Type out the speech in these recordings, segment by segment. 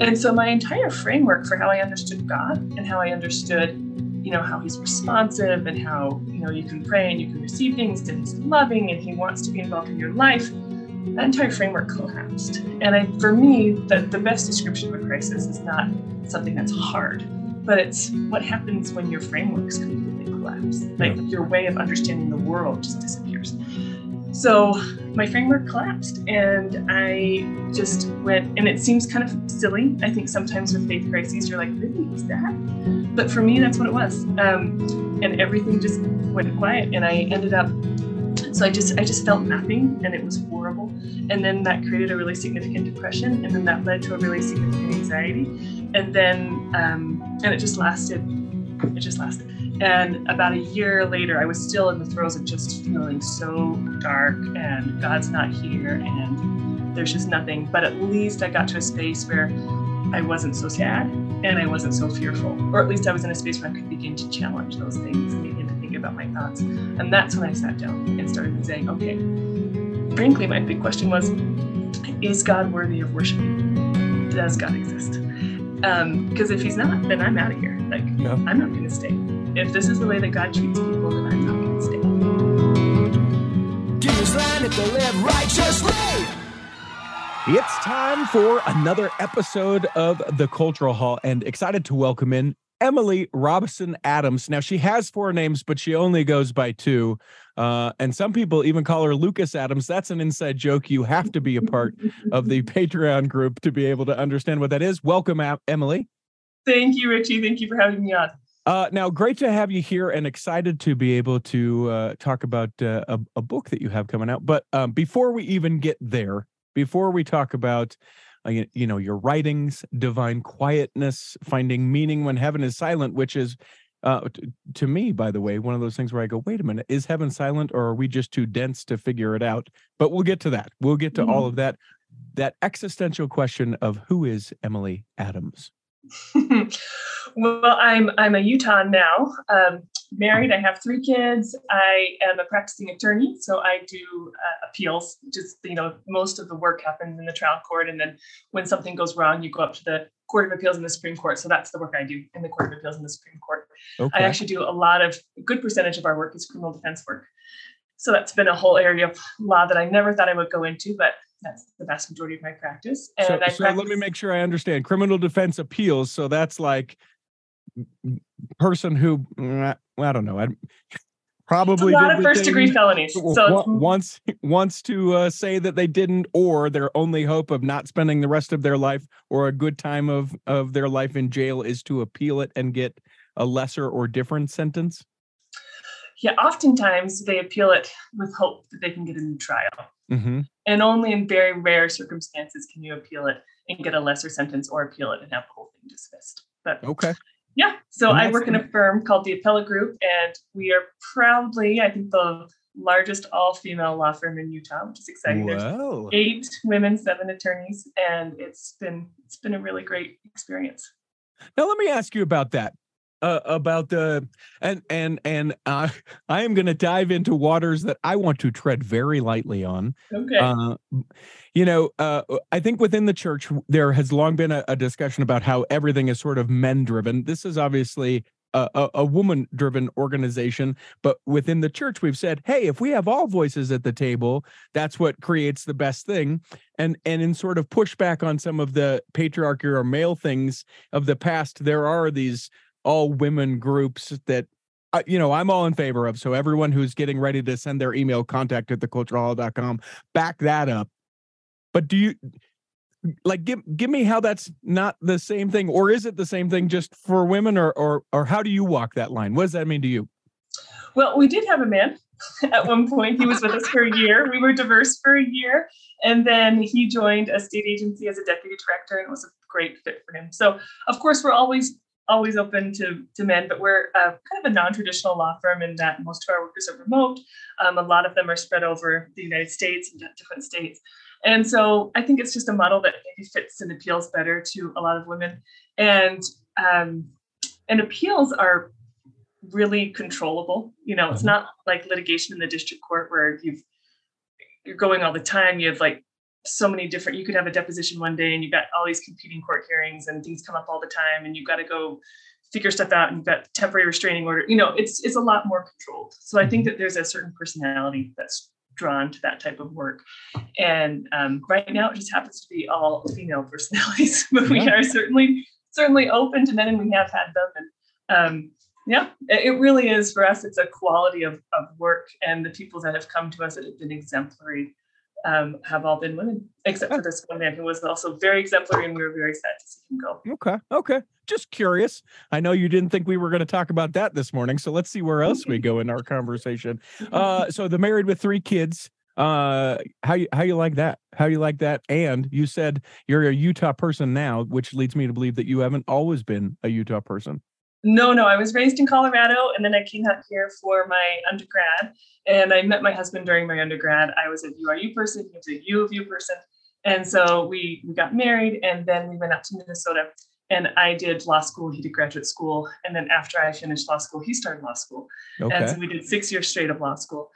And so my entire framework for how I understood God and how I understood, you know, how he's responsive and how, you know, you can pray and you can receive things and he's loving and he wants to be involved in your life, that entire framework collapsed. And I, for me, the, the best description of a crisis is not something that's hard, but it's what happens when your frameworks completely collapse. Like your way of understanding the world just disappears. So my framework collapsed and I just went, and it seems kind of silly. I think sometimes with faith crises, you're like, really, is that? But for me, that's what it was. Um, and everything just went quiet and I ended up so I just I just felt nothing and it was horrible. And then that created a really significant depression and then that led to a really significant anxiety. And then um, and it just lasted it just lasted. And about a year later, I was still in the throes of just feeling so dark and God's not here and there's just nothing. But at least I got to a space where I wasn't so sad and I wasn't so fearful. Or at least I was in a space where I could begin to challenge those things and begin to think about my thoughts. And that's when I sat down and started saying, okay, frankly, my big question was, is God worthy of worshiping? Does God exist? Because um, if he's not, then I'm out of here. Like, yeah. I'm not going to stay if this is the way that God treats people, then I'm not going to stay. land if they live righteously. It's time for another episode of the Cultural Hall, and excited to welcome in Emily Robison Adams. Now, she has four names, but she only goes by two. Uh, and some people even call her Lucas Adams. That's an inside joke. You have to be a part of the Patreon group to be able to understand what that is. Welcome, Emily. Thank you, Richie. Thank you for having me on. Uh, now, great to have you here and excited to be able to uh, talk about uh, a, a, book that you have coming out. But um, before we even get there, before we talk about, uh, you, you know, your writings, divine quietness, finding meaning when heaven is silent, which is, uh, t- to me, by the way, one of those things where I go, wait a minute, is heaven silent or are we just too dense to figure it out? But we'll get to that. We'll get to mm-hmm. all of that. That existential question of who is Emily Adams? well, I'm I'm a Utah now. Um, married. I have three kids. I am a practicing attorney, so I do uh, appeals. Just you know, most of the work happens in the trial court, and then when something goes wrong, you go up to the Court of Appeals in the Supreme Court. So that's the work I do in the Court of Appeals in the Supreme Court. Okay. I actually do a lot of a good percentage of our work is criminal defense work. So that's been a whole area of law that I never thought I would go into, but that's the vast majority of my practice. And so, practice- let me make sure I understand criminal defense appeals. So that's like person who mm, I don't know. I probably it's a lot of first degree felonies. So wants wants to uh, say that they didn't, or their only hope of not spending the rest of their life or a good time of of their life in jail is to appeal it and get a lesser or different sentence. Yeah, oftentimes they appeal it with hope that they can get a new trial. Mm-hmm. And only in very rare circumstances can you appeal it and get a lesser sentence or appeal it and have the whole thing dismissed. But okay. Yeah. So I work in a firm called the Appellate Group, and we are proudly, I think, the largest all female law firm in Utah, which is exciting. Whoa. There's eight women, seven attorneys, and it's been it's been a really great experience. Now let me ask you about that uh, about the and and and uh, I am going to dive into waters that I want to tread very lightly on. Okay. Uh, you know, uh, I think within the church there has long been a, a discussion about how everything is sort of men driven. This is obviously a, a, a woman driven organization but within the church we've said hey if we have all voices at the table that's what creates the best thing and and in sort of pushback on some of the patriarchy or male things of the past there are these all women groups that uh, you know i'm all in favor of so everyone who's getting ready to send their email contact at theculturalhall.com back that up. But do you like give give me how that's not the same thing or is it the same thing just for women or or or how do you walk that line? What does that mean to you? Well we did have a man at one point he was with us for a year we were diverse for a year and then he joined a state agency as a deputy director and it was a great fit for him. So of course we're always always open to, to men, but we're uh, kind of a non-traditional law firm in that most of our workers are remote. Um, a lot of them are spread over the United States and different states. And so I think it's just a model that maybe fits and appeals better to a lot of women. And um, and appeals are really controllable. You know, it's mm-hmm. not like litigation in the district court where you've you're going all the time. You have like so many different you could have a deposition one day and you've got all these competing court hearings and things come up all the time and you've got to go figure stuff out and you've got temporary restraining order you know it's it's a lot more controlled. So i think mm-hmm. that there's a certain personality that's drawn to that type of work. And um, right now it just happens to be all female personalities but we are certainly certainly open to men and we have had them and um, yeah it really is for us it's a quality of, of work and the people that have come to us that have been exemplary um, have all been women, except for this one man who was also very exemplary, and we were very sad to see him go. Okay, okay. Just curious. I know you didn't think we were going to talk about that this morning, so let's see where else we go in our conversation. Uh, so the married with three kids. Uh, how you how you like that? How you like that? And you said you're a Utah person now, which leads me to believe that you haven't always been a Utah person. No, no. I was raised in Colorado and then I came out here for my undergrad. And I met my husband during my undergrad. I was a BYU person, he was a U of U person. And so we, we got married and then we went out to Minnesota. And I did law school, he did graduate school. And then after I finished law school, he started law school. Okay. And so we did six years straight of law school.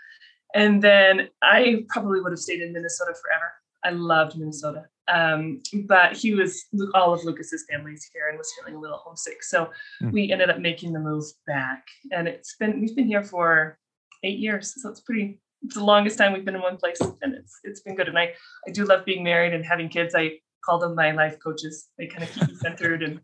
And then I probably would have stayed in Minnesota forever. I loved Minnesota. Um, but he was all of Lucas's family's here and was feeling a little homesick. So mm. we ended up making the move back. And it's been we've been here for eight years. So it's pretty it's the longest time we've been in one place and it's it's been good. And I I do love being married and having kids. I call them my life coaches. They kind of keep me centered and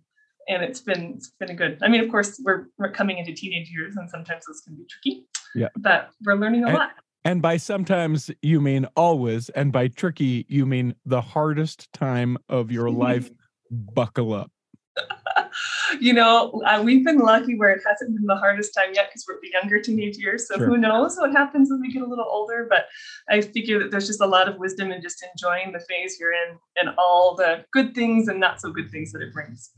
and it's been it's been a good. I mean, of course, we're we're coming into teenage years and sometimes those can be tricky. Yeah. But we're learning a and, lot. And by sometimes you mean always, and by tricky you mean the hardest time of your life. Buckle up. you know, uh, we've been lucky where it hasn't been the hardest time yet because we're the younger teenage years. So sure. who knows what happens when we get a little older? But I figure that there's just a lot of wisdom in just enjoying the phase you're in and all the good things and not so good things that it brings.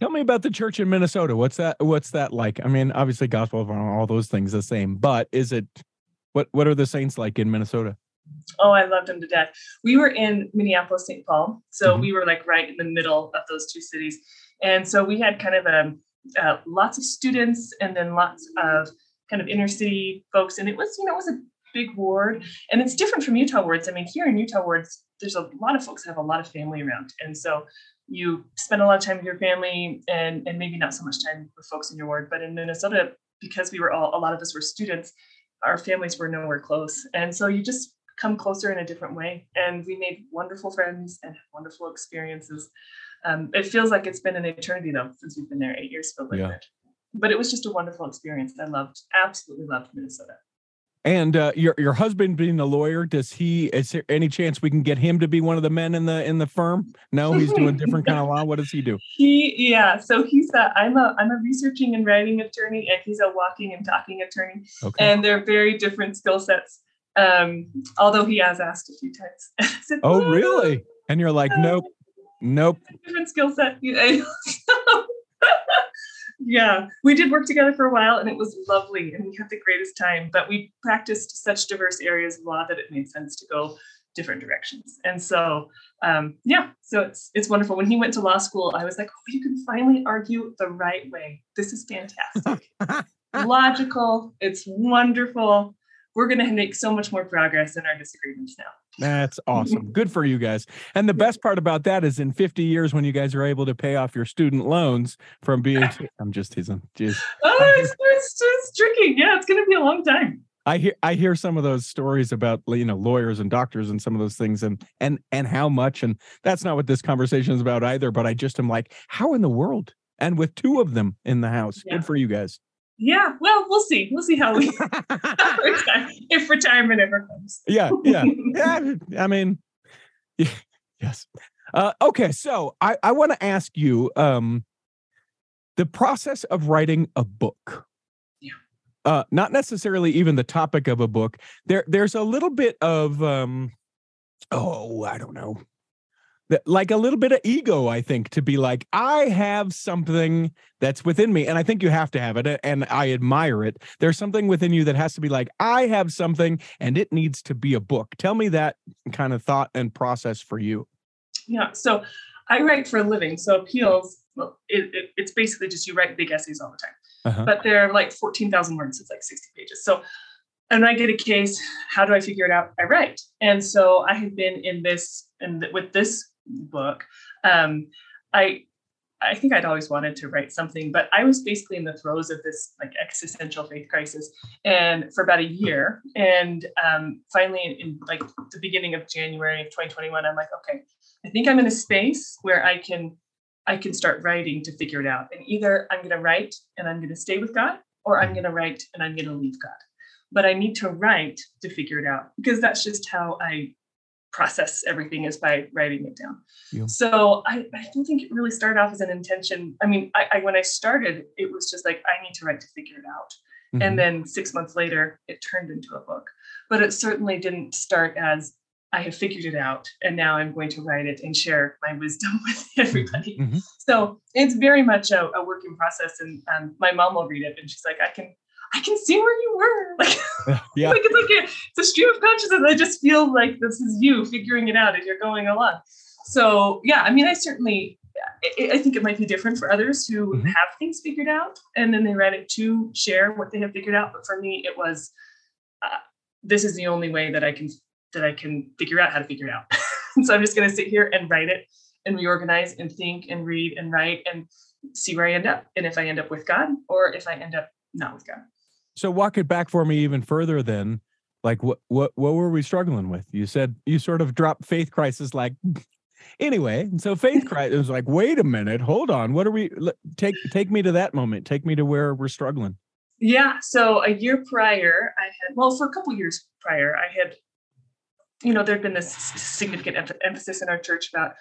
Tell me about the church in Minnesota. What's that? What's that like? I mean, obviously, gospel all those things the same, but is it what what are the Saints like in Minnesota? Oh, I loved them to death. We were in Minneapolis, St. Paul, so mm-hmm. we were like right in the middle of those two cities, and so we had kind of a um, uh, lots of students and then lots of kind of inner city folks, and it was you know it was a big ward, and it's different from Utah wards. I mean, here in Utah wards, there's a lot of folks that have a lot of family around, and so you spend a lot of time with your family and and maybe not so much time with folks in your ward. But in Minnesota, because we were all a lot of us were students our families were nowhere close. And so you just come closer in a different way. And we made wonderful friends and wonderful experiences. Um, it feels like it's been an eternity though, since we've been there eight years with yeah. But it was just a wonderful experience. I loved, absolutely loved Minnesota. And uh, your your husband being a lawyer, does he? Is there any chance we can get him to be one of the men in the in the firm? No, he's doing different kind of law. What does he do? He yeah. So he's a I'm a I'm a researching and writing attorney, and he's a walking and talking attorney. Okay. And they're very different skill sets. Um, although he has asked a few times. said, oh really? And you're like, nope, nope. Different skill set. yeah, we did work together for a while and it was lovely and we had the greatest time. But we practiced such diverse areas of law that it made sense to go different directions. And so, um, yeah, so it's it's wonderful. When he went to law school, I was like, oh, you can finally argue the right way. This is fantastic. Logical. It's wonderful we're going to make so much more progress in our disagreements now. That's awesome. Good for you guys. And the best part about that is in 50 years, when you guys are able to pay off your student loans from being, I'm just teasing. Jeez. Oh, it's, it's, it's tricky. Yeah, it's going to be a long time. I hear I hear some of those stories about you know lawyers and doctors and some of those things and and and how much and that's not what this conversation is about either. But I just am like, how in the world? And with two of them in the house, yeah. good for you guys. Yeah, well, we'll see. We'll see how we if retirement ever comes. Yeah, yeah, yeah. I mean, yes. Uh, okay, so I I want to ask you um, the process of writing a book. Yeah. Uh, not necessarily even the topic of a book. There, there's a little bit of um, oh, I don't know like a little bit of ego i think to be like i have something that's within me and i think you have to have it and i admire it there's something within you that has to be like i have something and it needs to be a book tell me that kind of thought and process for you yeah so i write for a living so appeals well it, it, it's basically just you write big essays all the time uh-huh. but they're like 14000 words it's like 60 pages so and I get a case, how do I figure it out? I write. And so I have been in this, and with this book, um, I I think I'd always wanted to write something, but I was basically in the throes of this like existential faith crisis, and for about a year. And um, finally, in, in like the beginning of January of 2021, I'm like, okay, I think I'm in a space where I can I can start writing to figure it out. And either I'm going to write and I'm going to stay with God, or I'm going to write and I'm going to leave God. But I need to write to figure it out because that's just how I process everything is by writing it down. Yeah. So I, I don't think it really started off as an intention. I mean, I, I, when I started, it was just like I need to write to figure it out. Mm-hmm. And then six months later, it turned into a book. But it certainly didn't start as I have figured it out and now I'm going to write it and share my wisdom with everybody. Mm-hmm. So it's very much a, a working process. And um, my mom will read it and she's like, I can I can see where you were. Like, yeah. like it's like a, it's a stream of consciousness. I just feel like this is you figuring it out as you're going along. So yeah, I mean, I certainly, I, I think it might be different for others who mm-hmm. have things figured out and then they read it to share what they have figured out. But for me, it was, uh, this is the only way that I can that I can figure out how to figure it out. so I'm just going to sit here and write it and reorganize and think and read and write and see where I end up. And if I end up with God or if I end up not with God. So walk it back for me even further then. Like what what what were we struggling with? You said you sort of dropped faith crisis like anyway. And so faith crisis was like, wait a minute, hold on. What are we take take me to that moment. Take me to where we're struggling. Yeah. So a year prior, I had well, for a couple years prior, I had, you know, there'd been this significant em- emphasis in our church about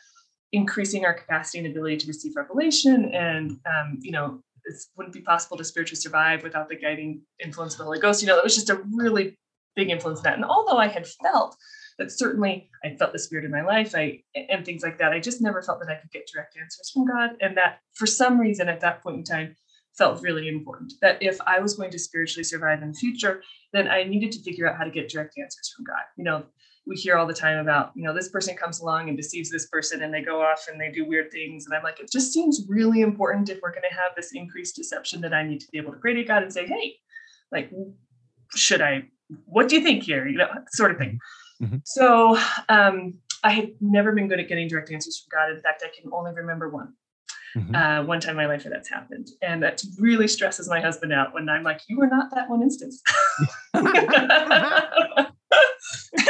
increasing our capacity and ability to receive revelation and um, you know it wouldn't be possible to spiritually survive without the guiding influence of the Holy Ghost. You know, it was just a really big influence in that. And although I had felt that certainly I felt the spirit in my life, I and things like that, I just never felt that I could get direct answers from God. And that for some reason at that point in time felt really important. That if I was going to spiritually survive in the future, then I needed to figure out how to get direct answers from God. You know, we hear all the time about, you know, this person comes along and deceives this person and they go off and they do weird things. And I'm like, it just seems really important if we're going to have this increased deception that I need to be able to pray to God and say, hey, like, should I, what do you think here? You know, sort of thing. Mm-hmm. So um, I had never been good at getting direct answers from God. In fact, I can only remember one. Mm-hmm. Uh, one time in my life where that's happened. And that really stresses my husband out when I'm like, you were not that one instance.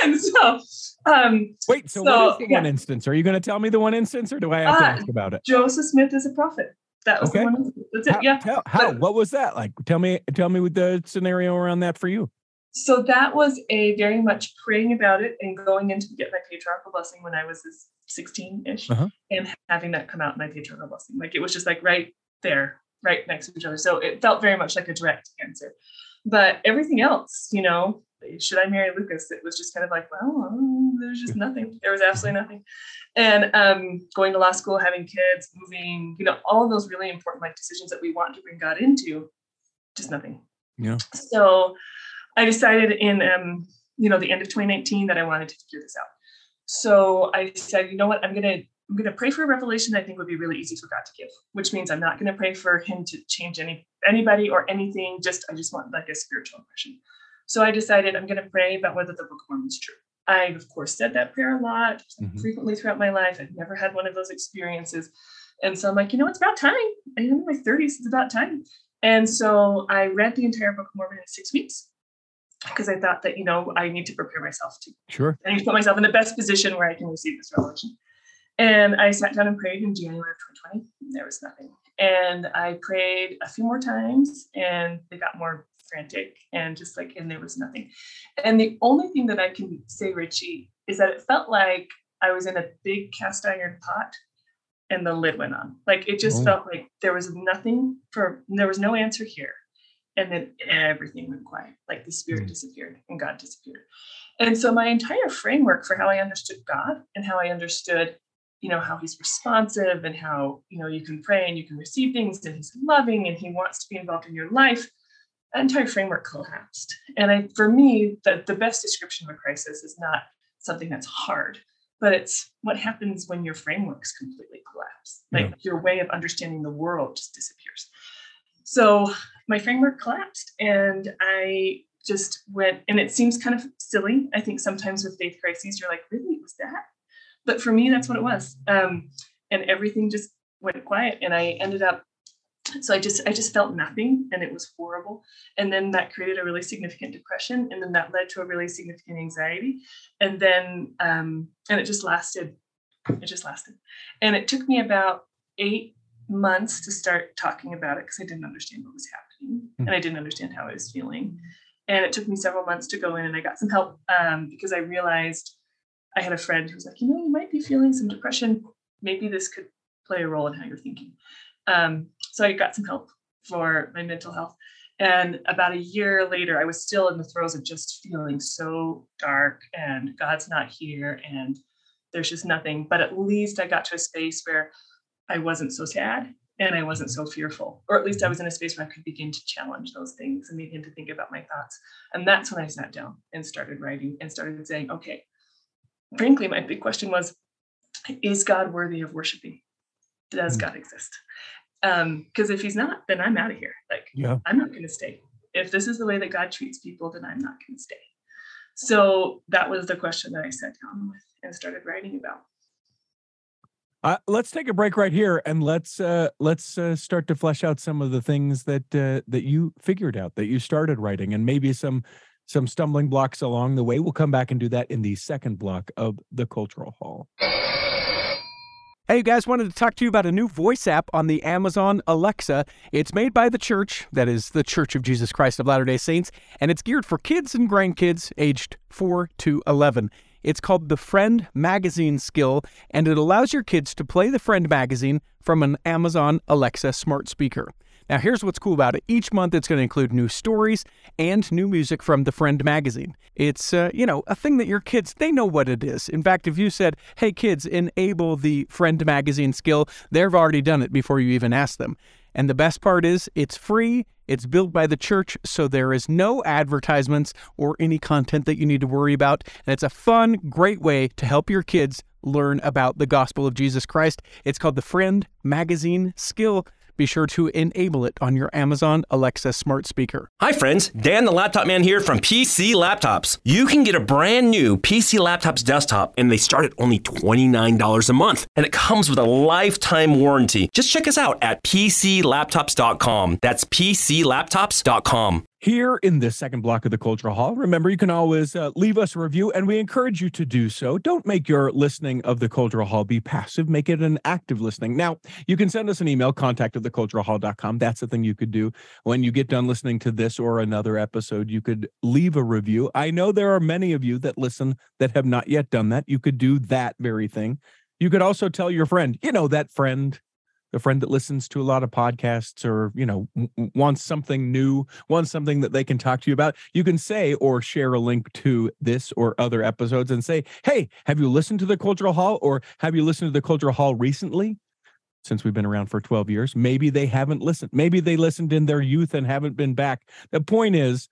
and so um wait so, so what is the yeah. one instance? Are you going to tell me the one instance or do i have to uh, ask about it? Joseph smith is a prophet. That was okay. the one instance. that's it. How, yeah. tell, how but, what was that? Like tell me tell me what the scenario around that for you. So that was a very much praying about it and going in to get my patriarchal blessing when i was 16ish uh-huh. and having that come out in my patriarchal blessing. Like it was just like right there right next to each other. So it felt very much like a direct answer but everything else you know should I marry Lucas? It was just kind of like, well, there's just nothing. There was absolutely nothing. And um, going to law school, having kids, moving, you know, all of those really important life decisions that we want to bring God into, just nothing. Yeah. So I decided in, um, you know, the end of 2019 that I wanted to figure this out. So I said, you know what, I'm gonna I'm gonna pray for a revelation that I think would be really easy for God to give, which means I'm not gonna pray for Him to change any anybody or anything. Just I just want like a spiritual impression. So I decided I'm going to pray about whether the Book of Mormon is true. I, of course, said that prayer a lot, mm-hmm. frequently throughout my life. I've never had one of those experiences. And so I'm like, you know, it's about time. I'm in my 30s, it's about time. And so I read the entire Book of Mormon in six weeks because I thought that, you know, I need to prepare myself to. Sure. I need to put myself in the best position where I can receive this revelation. And I sat down and prayed in January of 2020. There was nothing. And I prayed a few more times and they got more frantic and just like, and there was nothing. And the only thing that I can say, Richie, is that it felt like I was in a big cast iron pot and the lid went on. Like it just oh. felt like there was nothing for, there was no answer here. And then everything went quiet, like the spirit mm. disappeared and God disappeared. And so my entire framework for how I understood God and how I understood you know how he's responsive and how you know you can pray and you can receive things and he's loving and he wants to be involved in your life entire framework collapsed. And I, for me, the, the best description of a crisis is not something that's hard, but it's what happens when your frameworks completely collapse. Like yeah. your way of understanding the world just disappears. So my framework collapsed, and I just went, and it seems kind of silly. I think sometimes with faith crises, you're like, really, was that? But for me, that's what it was. Um, and everything just went quiet. And I ended up, so I just, I just felt nothing and it was horrible. And then that created a really significant depression. And then that led to a really significant anxiety. And then, um, and it just lasted, it just lasted. And it took me about eight months to start talking about it because I didn't understand what was happening mm-hmm. and I didn't understand how I was feeling. And it took me several months to go in and I got some help um, because I realized I had a friend who was like, you know, you might be feeling some depression. Maybe this could play a role in how you're thinking. Um, so I got some help for my mental health. And about a year later, I was still in the throes of just feeling so dark and God's not here and there's just nothing. But at least I got to a space where I wasn't so sad and I wasn't so fearful, or at least I was in a space where I could begin to challenge those things and begin to think about my thoughts. And that's when I sat down and started writing and started saying, okay, frankly, my big question was, is God worthy of worshiping? Does mm. God exist? Because um, if he's not, then I'm out of here. Like, yeah. I'm not going to stay. If this is the way that God treats people, then I'm not going to stay. So that was the question that I sat down with and started writing about. Uh, let's take a break right here and let's uh, let's uh, start to flesh out some of the things that uh, that you figured out that you started writing and maybe some some stumbling blocks along the way. We'll come back and do that in the second block of the Cultural Hall. Hey, you guys, wanted to talk to you about a new voice app on the Amazon Alexa. It's made by the church, that is, the Church of Jesus Christ of Latter day Saints, and it's geared for kids and grandkids aged 4 to 11. It's called the Friend Magazine Skill, and it allows your kids to play the Friend Magazine from an Amazon Alexa smart speaker. Now, here's what's cool about it. Each month, it's going to include new stories and new music from the Friend magazine. It's, uh, you know, a thing that your kids, they know what it is. In fact, if you said, hey, kids, enable the Friend magazine skill, they've already done it before you even ask them. And the best part is, it's free, it's built by the church, so there is no advertisements or any content that you need to worry about. And it's a fun, great way to help your kids learn about the gospel of Jesus Christ. It's called the Friend Magazine Skill be sure to enable it on your Amazon Alexa smart speaker. Hi, friends. Dan the Laptop Man here from PC Laptops. You can get a brand new PC Laptops desktop, and they start at only $29 a month. And it comes with a lifetime warranty. Just check us out at PCLaptops.com. That's PCLaptops.com here in this second block of the Cultural Hall. Remember, you can always uh, leave us a review, and we encourage you to do so. Don't make your listening of the Cultural Hall be passive, make it an active listening. Now, you can send us an email, contact at theculturalhall.com. That's the thing you could do. When you get done listening to this or another episode, you could leave a review. I know there are many of you that listen that have not yet done that. You could do that very thing. You could also tell your friend, you know, that friend a friend that listens to a lot of podcasts or you know wants something new wants something that they can talk to you about you can say or share a link to this or other episodes and say hey have you listened to the cultural hall or have you listened to the cultural hall recently? Since we've been around for 12 years maybe they haven't listened maybe they listened in their youth and haven't been back. The point is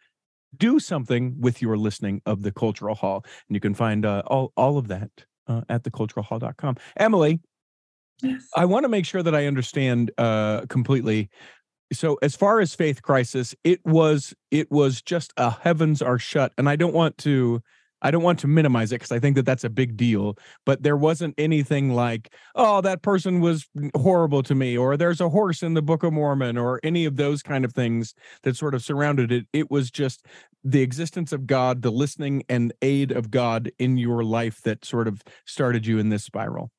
do something with your listening of the cultural hall and you can find uh, all, all of that uh, at theculturalhall.com emily Yes. I want to make sure that I understand uh, completely. So, as far as faith crisis, it was it was just a heavens are shut, and I don't want to I don't want to minimize it because I think that that's a big deal. But there wasn't anything like, oh, that person was horrible to me, or there's a horse in the Book of Mormon, or any of those kind of things that sort of surrounded it. It was just the existence of God, the listening and aid of God in your life that sort of started you in this spiral.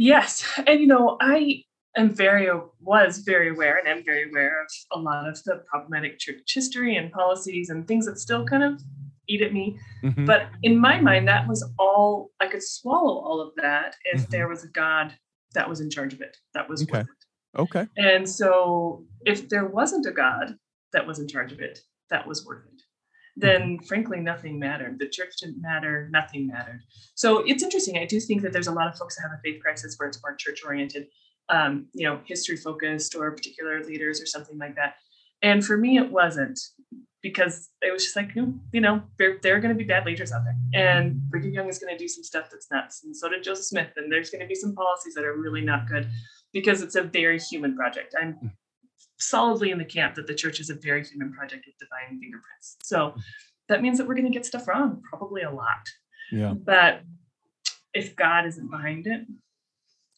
Yes. And, you know, I am very, was very aware and am very aware of a lot of the problematic church history and policies and things that still kind of eat at me. Mm-hmm. But in my mind, that was all, I could swallow all of that if mm-hmm. there was a God that was in charge of it. That was okay. Okay. And so if there wasn't a God that was in charge of it, that was worth it then mm-hmm. frankly nothing mattered. The church didn't matter, nothing mattered. So it's interesting. I do think that there's a lot of folks that have a faith crisis where it's more church oriented, um, you know, history focused or particular leaders or something like that. And for me, it wasn't because it was just like, you know, there, there are going to be bad leaders out there. And Brigham Young is going to do some stuff that's nuts. And so did Joseph Smith. And there's going to be some policies that are really not good because it's a very human project. I'm solidly in the camp that the church is a very human project with divine fingerprints. So that means that we're going to get stuff wrong, probably a lot. Yeah. But if God isn't behind it,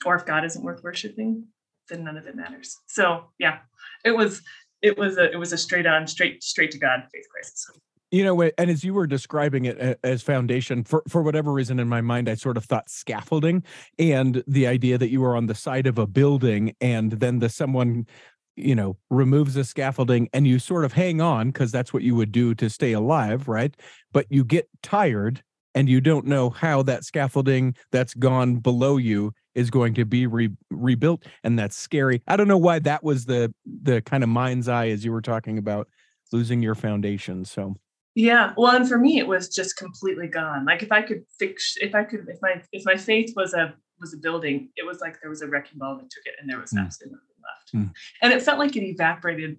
or if God isn't worth worshiping, then none of it matters. So yeah, it was it was a it was a straight on straight straight to God faith crisis. You know, and as you were describing it as foundation, for, for whatever reason in my mind, I sort of thought scaffolding and the idea that you were on the side of a building and then the someone, you know, removes the scaffolding and you sort of hang on because that's what you would do to stay alive, right? But you get tired and you don't know how that scaffolding that's gone below you is going to be re- rebuilt and that's scary i don't know why that was the the kind of mind's eye as you were talking about losing your foundation so yeah well and for me it was just completely gone like if i could fix if i could if my if my faith was a was a building it was like there was a wrecking ball that took it and there was mm. absolutely nothing left mm. and it felt like it evaporated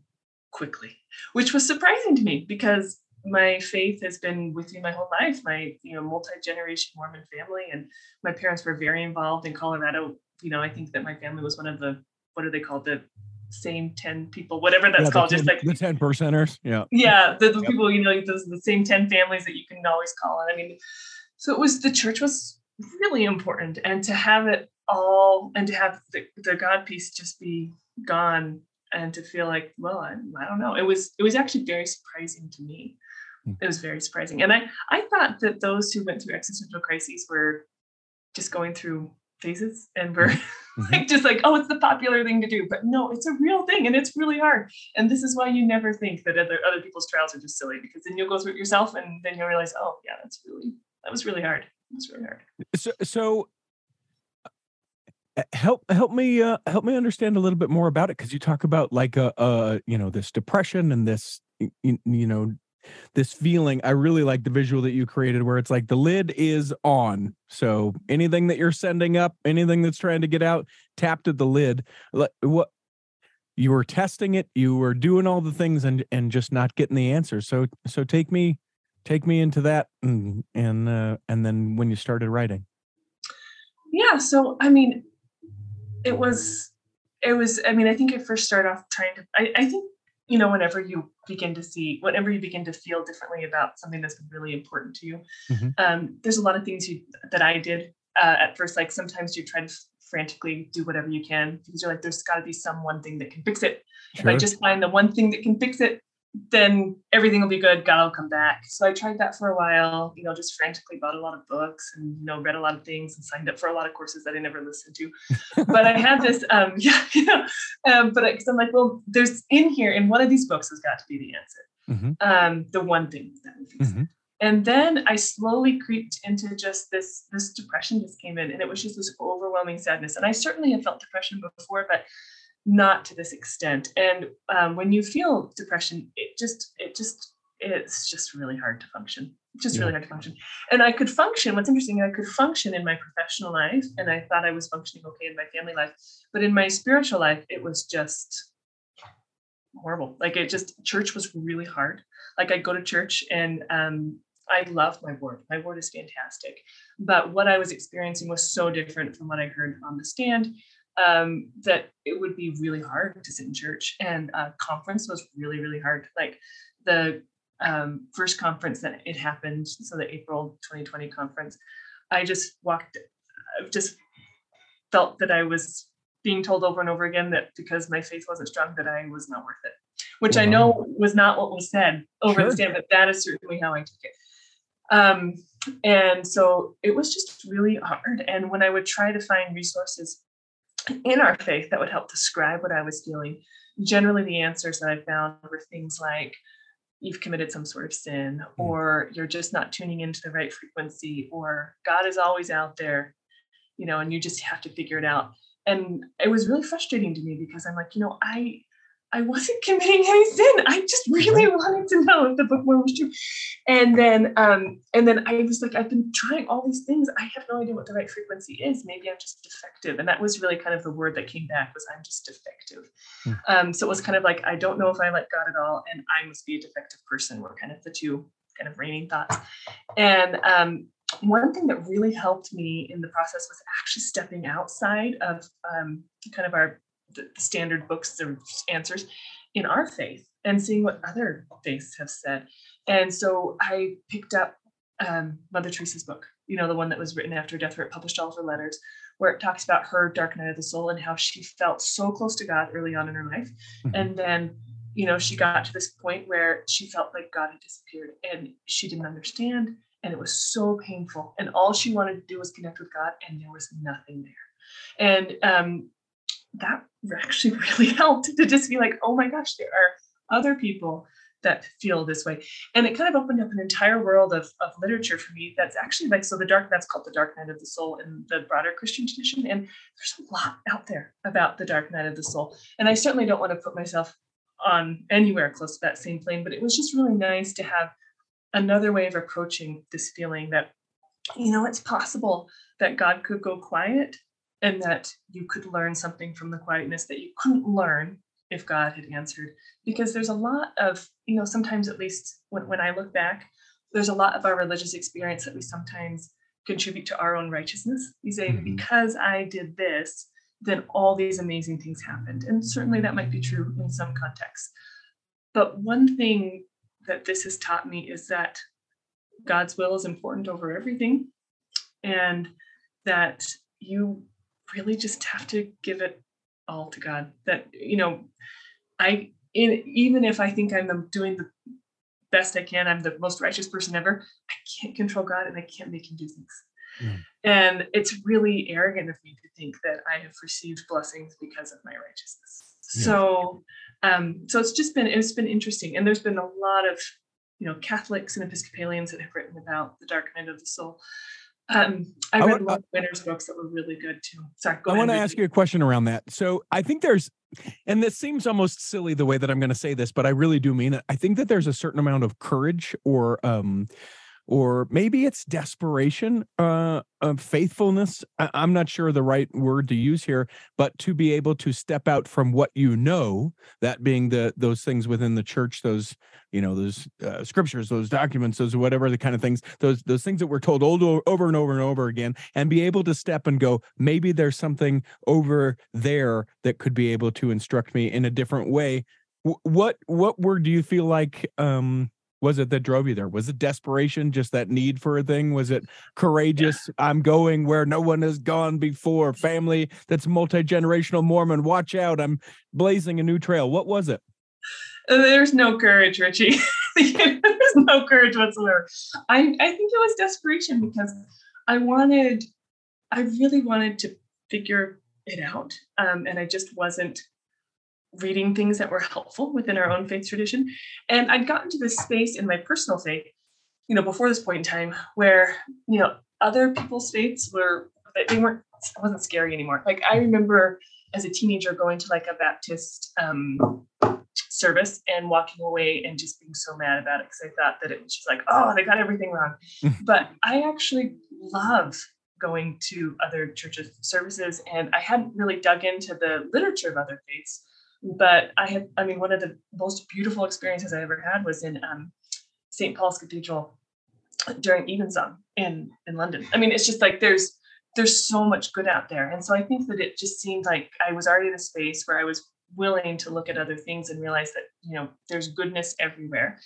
quickly which was surprising to me because my faith has been with me my whole life. My you know multi-generation Mormon family, and my parents were very involved in Colorado. You know, I think that my family was one of the what are they called the same 10 people whatever that's yeah, called 10, just like the 10 percenters yeah yeah the, the yep. people you know those the same 10 families that you can always call on i mean so it was the church was really important and to have it all and to have the, the god piece just be gone and to feel like well I, I don't know it was it was actually very surprising to me Hmm. it was very surprising. And I, I thought that those who went through existential crises were just going through phases and were mm-hmm. like just like, oh, it's the popular thing to do. But no, it's a real thing and it's really hard. And this is why you never think that other other people's trials are just silly because then you'll go through it yourself and then you'll realize, oh yeah, that's really that was really hard. It was really hard. So so help help me uh, help me understand a little bit more about it because you talk about like a, uh, uh you know this depression and this you, you know this feeling. I really like the visual that you created where it's like the lid is on. So anything that you're sending up, anything that's trying to get out, tapped at the lid. What you were testing it, you were doing all the things and and just not getting the answer. So so take me take me into that and and uh, and then when you started writing. Yeah, so I mean it was it was I mean I think I first started off trying to I, I think you know whenever you begin to see whenever you begin to feel differently about something that's been really important to you mm-hmm. um, there's a lot of things you that i did uh, at first like sometimes you try to frantically do whatever you can because you're like there's got to be some one thing that can fix it sure. if i just find the one thing that can fix it then everything will be good. God will come back. So I tried that for a while, you know, just frantically bought a lot of books and, you know, read a lot of things and signed up for a lot of courses that I never listened to. but I had this, um, yeah, you know, um, but because I'm like, well, there's in here, in one of these books has got to be the answer. Mm-hmm. Um, the one thing that would fix mm-hmm. And then I slowly creeped into just this, this depression just came in and it was just this overwhelming sadness. And I certainly have felt depression before, but not to this extent. And um, when you feel depression, it just it just it's just really hard to function. It's just yeah. really hard to function. And I could function. What's interesting, I could function in my professional life, and I thought I was functioning okay in my family life. But in my spiritual life, it was just horrible. Like it just church was really hard. Like I go to church and um, I love my ward. My ward is fantastic. But what I was experiencing was so different from what I heard on the stand um, that it would be really hard to sit in church. And uh, conference was really, really hard. Like the um, first conference that it happened, so the April 2020 conference, I just walked, I just felt that I was being told over and over again that because my faith wasn't strong, that I was not worth it, which I know was not what was said over sure. the stand, but that is certainly how I took it. Um, and so it was just really hard. And when I would try to find resources in our faith that would help describe what I was feeling. Generally, the answers that I found were things like, you've committed some sort of sin, mm. or you're just not tuning into the right frequency, or God is always out there, you know, and you just have to figure it out. And it was really frustrating to me because I'm like, you know, I I wasn't committing any sin. I just really wanted to know if the book was true. And then, um, and then I was like, I've been trying all these things. I have no idea what the right frequency is. Maybe I'm just defective. And that was really kind of the word that came back was I'm just defective. Hmm. Um, so it was kind of like, I don't know if I like God at all, and I must be a defective person were kind of the two kind of reigning thoughts. And um, one thing that really helped me in the process was actually stepping outside of um, kind of our the, standard books or answers in our faith and seeing what other faiths have said. And so I picked up um, Mother Teresa's book, you know, the one that was written after death, where it published all of her letters, where it talks about her dark night of the soul and how she felt so close to God early on in her life. Mm-hmm. And then, you know, she got to this point where she felt like God had disappeared and she didn't understand. And it was so painful. And all she wanted to do was connect with God, and there was nothing there. And um, that actually really helped to just be like, oh my gosh, there are other people that feel this way. And it kind of opened up an entire world of, of literature for me that's actually like, so the dark, that's called the dark night of the soul in the broader Christian tradition. And there's a lot out there about the dark night of the soul. And I certainly don't want to put myself on anywhere close to that same plane, but it was just really nice to have another way of approaching this feeling that, you know, it's possible that God could go quiet and that you could learn something from the quietness that you couldn't learn if God had answered. Because there's a lot of, you know, sometimes at least when, when I look back, there's a lot of our religious experience that we sometimes contribute to our own righteousness. We say, mm-hmm. because I did this, then all these amazing things happened. And certainly that might be true in some contexts. But one thing that this has taught me is that God's will is important over everything. And that you really just have to give it all to God. That, you know, I, in, even if I think I'm doing the best I can, I'm the most righteous person ever, I can't control God and I can't make him do things. Mm. And it's really arrogant of me to think that I have received blessings because of my righteousness. Yeah. So, um, so it's just been it's been interesting, and there's been a lot of you know Catholics and Episcopalians that have written about the dark night of the soul. Um, I, I read a lot of Winter's books that were really good too. Sorry, I want to ask you a question around that. So I think there's, and this seems almost silly the way that I'm going to say this, but I really do mean it. I think that there's a certain amount of courage or um, or maybe it's desperation uh, of faithfulness I- i'm not sure the right word to use here but to be able to step out from what you know that being the those things within the church those you know those uh, scriptures those documents those whatever the kind of things those those things that we're told over, over and over and over again and be able to step and go maybe there's something over there that could be able to instruct me in a different way. What what word do you feel like um was it that drove you there? Was it desperation, just that need for a thing? Was it courageous? Yeah. I'm going where no one has gone before. Family that's multi generational Mormon. Watch out! I'm blazing a new trail. What was it? Uh, there's no courage, Richie. There's no courage whatsoever. I I think it was desperation because I wanted, I really wanted to figure it out, um, and I just wasn't reading things that were helpful within our own faith tradition. And I'd gotten to this space in my personal faith, you know, before this point in time where, you know, other people's faiths were, they weren't, it wasn't scary anymore. Like I remember as a teenager going to like a Baptist um, service and walking away and just being so mad about it because I thought that it was just like, oh, they got everything wrong. but I actually love going to other churches services and I hadn't really dug into the literature of other faiths but I had, I mean, one of the most beautiful experiences I ever had was in um, St. Paul's Cathedral during Evensong in in London. I mean, it's just like there's there's so much good out there, and so I think that it just seemed like I was already in a space where I was willing to look at other things and realize that you know there's goodness everywhere.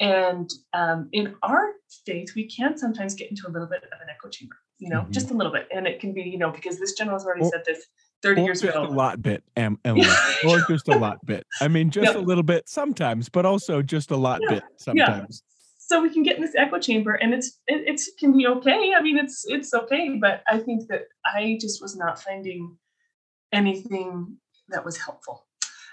And um, in our faith, we can sometimes get into a little bit of an echo chamber, you know, mm-hmm. just a little bit, and it can be, you know, because this general has already well, said this 30 years just ago. a lot bit, Emily. or just a lot bit. I mean, just a little bit sometimes, but also just a lot bit sometimes. So we can get in this echo chamber and it's it it's, can be okay. I mean, it's it's okay, but I think that I just was not finding anything that was helpful.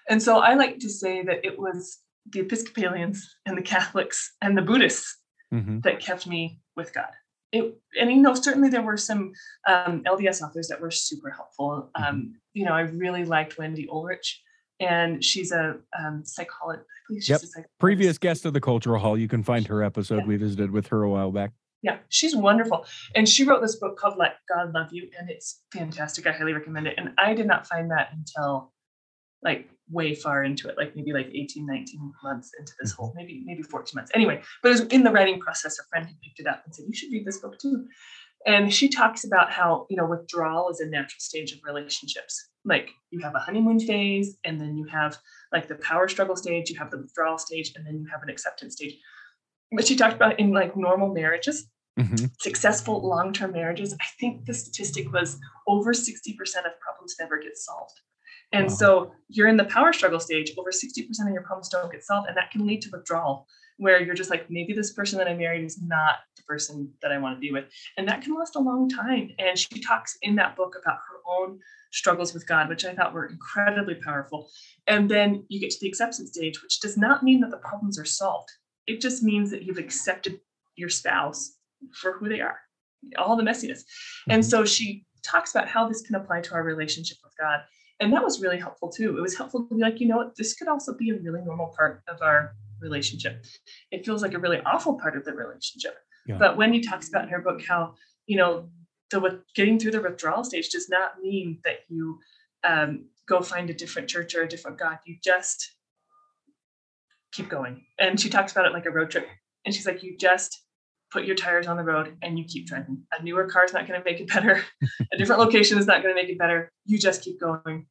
And so I like to say that it was the Episcopalians and the Catholics and the Buddhists mm-hmm. that kept me with God it, and you know certainly there were some um, LDS authors that were super helpful. Mm-hmm. Um, you know, I really liked Wendy Ulrich, and she's a um, psychologist. yep. Previous guest of the Cultural Hall. You can find her episode. Yeah. We visited with her a while back. Yeah, she's wonderful, and she wrote this book called "Let God Love You," and it's fantastic. I highly recommend it. And I did not find that until like way far into it, like maybe like 18, 19 months into this whole, maybe, maybe 14 months. Anyway, but it was in the writing process, a friend had picked it up and said, you should read this book too. And she talks about how, you know, withdrawal is a natural stage of relationships. Like you have a honeymoon phase, and then you have like the power struggle stage, you have the withdrawal stage, and then you have an acceptance stage. But she talked about in like normal marriages, mm-hmm. successful long term marriages, I think the statistic was over 60% of problems never get solved. And wow. so you're in the power struggle stage, over 60% of your problems don't get solved, and that can lead to withdrawal, where you're just like, maybe this person that I married is not the person that I want to be with. And that can last a long time. And she talks in that book about her own struggles with God, which I thought were incredibly powerful. And then you get to the acceptance stage, which does not mean that the problems are solved. It just means that you've accepted your spouse for who they are, all the messiness. And mm-hmm. so she talks about how this can apply to our relationship with God. And that was really helpful too. It was helpful to be like, you know what, this could also be a really normal part of our relationship. It feels like a really awful part of the relationship. Yeah. But Wendy talks about in her book how, you know, the with getting through the withdrawal stage does not mean that you um, go find a different church or a different God. You just keep going. And she talks about it like a road trip. And she's like, you just put your tires on the road and you keep driving. A newer car is not going to make it better. a different location is not going to make it better. You just keep going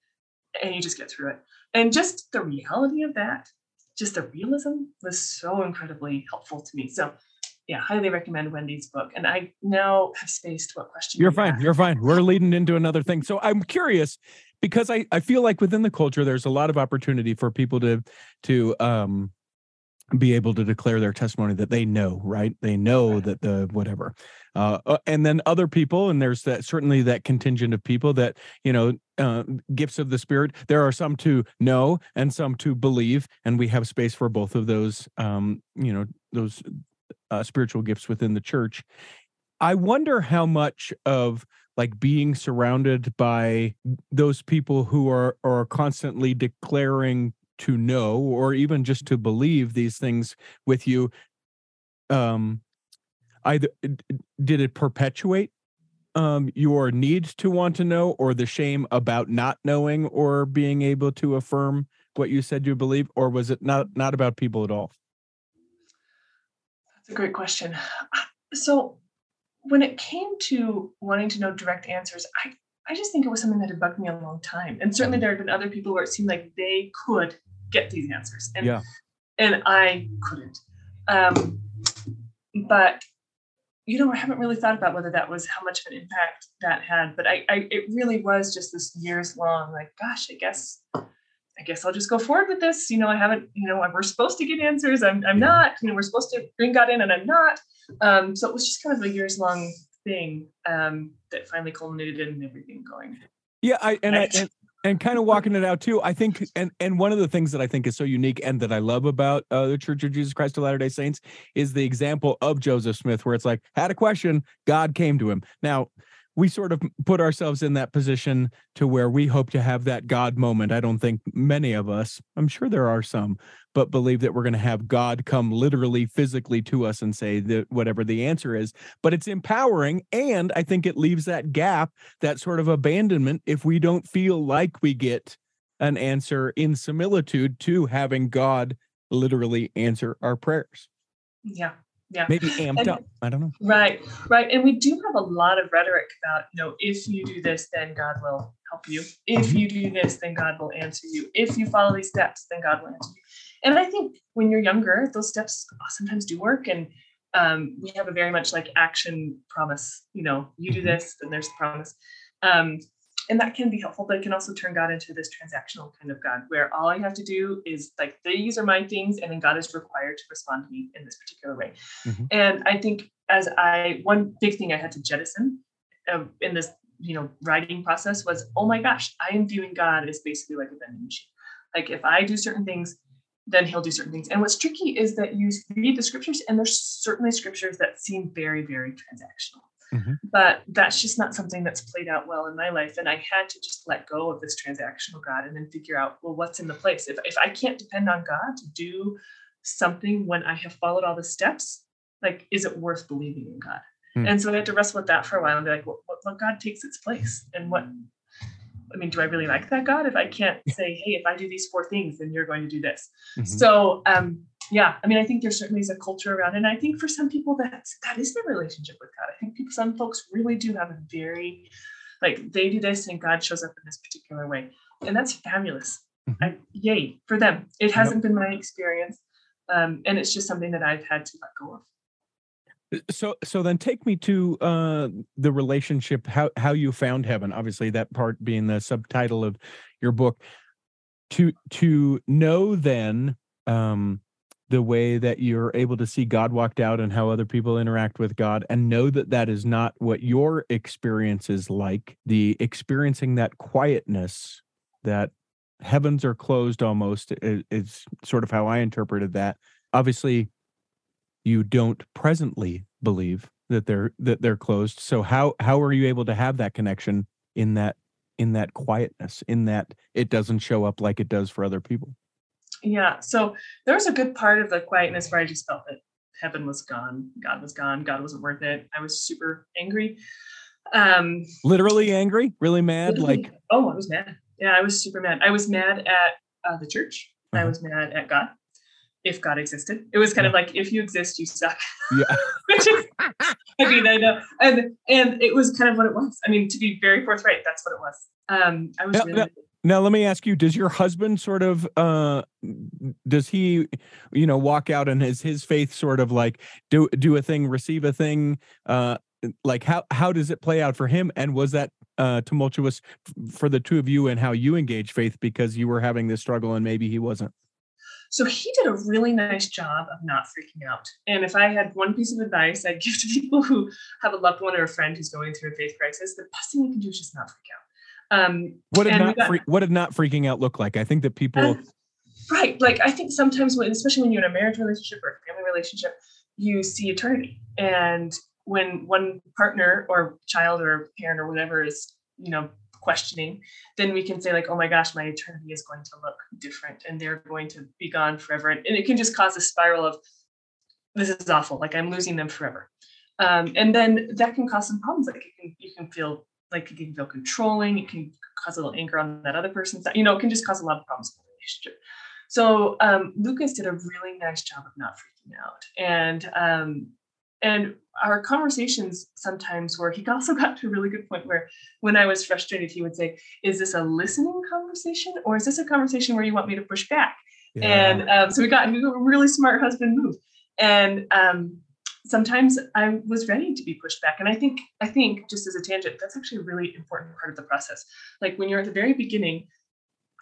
and you just get through it. And just the reality of that, just the realism was so incredibly helpful to me. So yeah, highly recommend Wendy's book. And I now have spaced what question. You're fine. You're fine. We're leading into another thing. So I'm curious because I, I feel like within the culture, there's a lot of opportunity for people to, to, um, be able to declare their testimony that they know, right? They know that the whatever. Uh, uh, and then other people, and there's that certainly that contingent of people that, you know, uh, gifts of the spirit. There are some to know and some to believe, and we have space for both of those, um, you know, those uh, spiritual gifts within the church. I wonder how much of like being surrounded by those people who are are constantly declaring to know or even just to believe these things with you um either did it perpetuate um your need to want to know or the shame about not knowing or being able to affirm what you said you believe or was it not not about people at all that's a great question. So, when it came to wanting to know direct answers, I, I just think it was something that had bugged me a long time. And certainly there have been other people where it seemed like they could get these answers. And, yeah. and I couldn't. Um, but you know, I haven't really thought about whether that was how much of an impact that had, but I, I it really was just this years long, like, gosh, I guess I guess I'll just go forward with this. You know, I haven't, you know, we're supposed to get answers. I'm, I'm not, you know, we're supposed to bring God in and I'm not. Um, so it was just kind of a years long thing um, that finally culminated in everything going. Yeah. I, and, I, and, and kind of walking it out too. I think, and, and one of the things that I think is so unique and that I love about uh, the Church of Jesus Christ of Latter-day Saints is the example of Joseph Smith, where it's like, had a question, God came to him. Now, we sort of put ourselves in that position to where we hope to have that God moment. I don't think many of us, I'm sure there are some, but believe that we're going to have God come literally physically to us and say that whatever the answer is. But it's empowering. And I think it leaves that gap, that sort of abandonment, if we don't feel like we get an answer in similitude to having God literally answer our prayers. Yeah yeah. Maybe amped and, up. I don't know. Right right. And we do have a lot of rhetoric about you know if you do this then god will help you. If mm-hmm. you do this then god will answer you. If you follow these steps then god will answer you. And i think when you're younger those steps sometimes do work. And um, we have a very much like action promise. You know you do mm-hmm. this then there's the promise. Um, and that can be helpful, but it can also turn God into this transactional kind of God where all I have to do is like, these are my things, and then God is required to respond to me in this particular way. Mm-hmm. And I think as I, one big thing I had to jettison uh, in this, you know, writing process was, oh my gosh, I am viewing God as basically like a vending machine. Like if I do certain things, then he'll do certain things. And what's tricky is that you read the scriptures, and there's certainly scriptures that seem very, very transactional. Mm-hmm. But that's just not something that's played out well in my life. And I had to just let go of this transactional God and then figure out, well, what's in the place? If, if I can't depend on God to do something when I have followed all the steps, like, is it worth believing in God? Mm-hmm. And so I had to wrestle with that for a while and be like, what, what, what God takes its place? And what, I mean, do I really like that God if I can't say, hey, if I do these four things, then you're going to do this? Mm-hmm. So, um, yeah, I mean, I think there certainly is a culture around it. And I think for some people that's that is their relationship with God. I think people, some folks really do have a very like they do this and God shows up in this particular way. And that's fabulous. Mm-hmm. I, yay for them. It hasn't yep. been my experience. Um, and it's just something that I've had to let go of uh, so so then take me to uh the relationship how how you found heaven obviously that part being the subtitle of your book to to know then um the way that you're able to see God walked out and how other people interact with God and know that that is not what your experience is like. The experiencing that quietness that heavens are closed almost is, sort of how I interpreted that. Obviously you don't presently believe that they're that they're closed. So how how are you able to have that connection in that in that quietness in that it doesn't show up like it does for other people yeah so there was a good part of the quietness where i just felt that heaven was gone god was gone god wasn't worth it i was super angry um literally angry really mad like oh i was mad yeah i was super mad i was mad at uh, the church uh-huh. i was mad at god if God existed. It was kind of like if you exist, you suck. Yeah. Which is, I mean, I know, and and it was kind of what it was. I mean, to be very forthright, that's what it was. Um, I was now, really. Now, now let me ask you: Does your husband sort of, uh, does he, you know, walk out and is his faith sort of like do do a thing, receive a thing? Uh, like how how does it play out for him? And was that uh tumultuous for the two of you and how you engage faith because you were having this struggle and maybe he wasn't? So he did a really nice job of not freaking out. And if I had one piece of advice I'd give to people who have a loved one or a friend who's going through a faith crisis, the best thing you can do is just not freak out. Um, what did not got, what did not freaking out look like? I think that people uh, right, like I think sometimes when, especially when you're in a marriage relationship or a family relationship, you see eternity, and when one partner or child or parent or whatever is you know questioning, then we can say like, oh my gosh, my eternity is going to look different and they're going to be gone forever. And, it can just cause a spiral of this is awful, like I'm losing them forever. Um, and then that can cause some problems. Like you can you can feel like you can feel controlling, it can cause a little anger on that other person's side. you know, it can just cause a lot of problems in the relationship. So um, Lucas did a really nice job of not freaking out. And um, and our conversations sometimes where he also got to a really good point where when I was frustrated, he would say, Is this a listening conversation or is this a conversation where you want me to push back? Yeah. And um, so we got a really smart husband move. And um, sometimes I was ready to be pushed back. And I think, I think just as a tangent, that's actually a really important part of the process. Like when you're at the very beginning,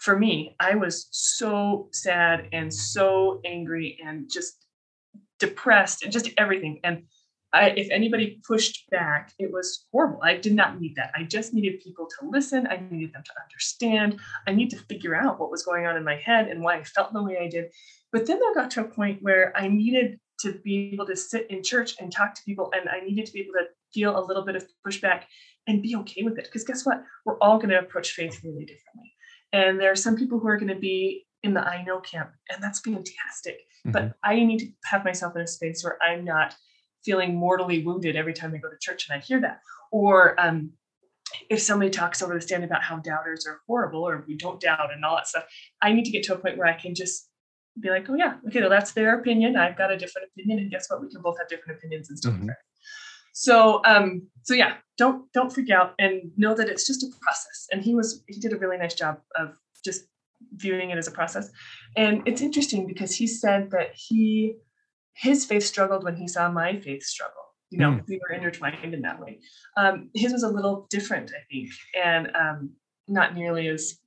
for me, I was so sad and so angry and just depressed and just everything. And I, if anybody pushed back, it was horrible. I did not need that. I just needed people to listen. I needed them to understand. I need to figure out what was going on in my head and why I felt the way I did. But then I got to a point where I needed to be able to sit in church and talk to people, and I needed to be able to feel a little bit of pushback and be okay with it. Because guess what? We're all going to approach faith really differently. And there are some people who are going to be in the I know camp, and that's fantastic. Mm-hmm. But I need to have myself in a space where I'm not feeling mortally wounded every time I go to church and I hear that. Or um, if somebody talks over the stand about how doubters are horrible or we don't doubt and all that stuff, I need to get to a point where I can just be like, oh yeah, okay, well that's their opinion. I've got a different opinion, and guess what? We can both have different opinions and still Mm-hmm. So um, so yeah, don't don't freak out and know that it's just a process. And he was he did a really nice job of just viewing it as a process. And it's interesting because he said that he his faith struggled when he saw my faith struggle. You know, mm. we were intertwined in that way. Um, his was a little different, I think, and um, not nearly as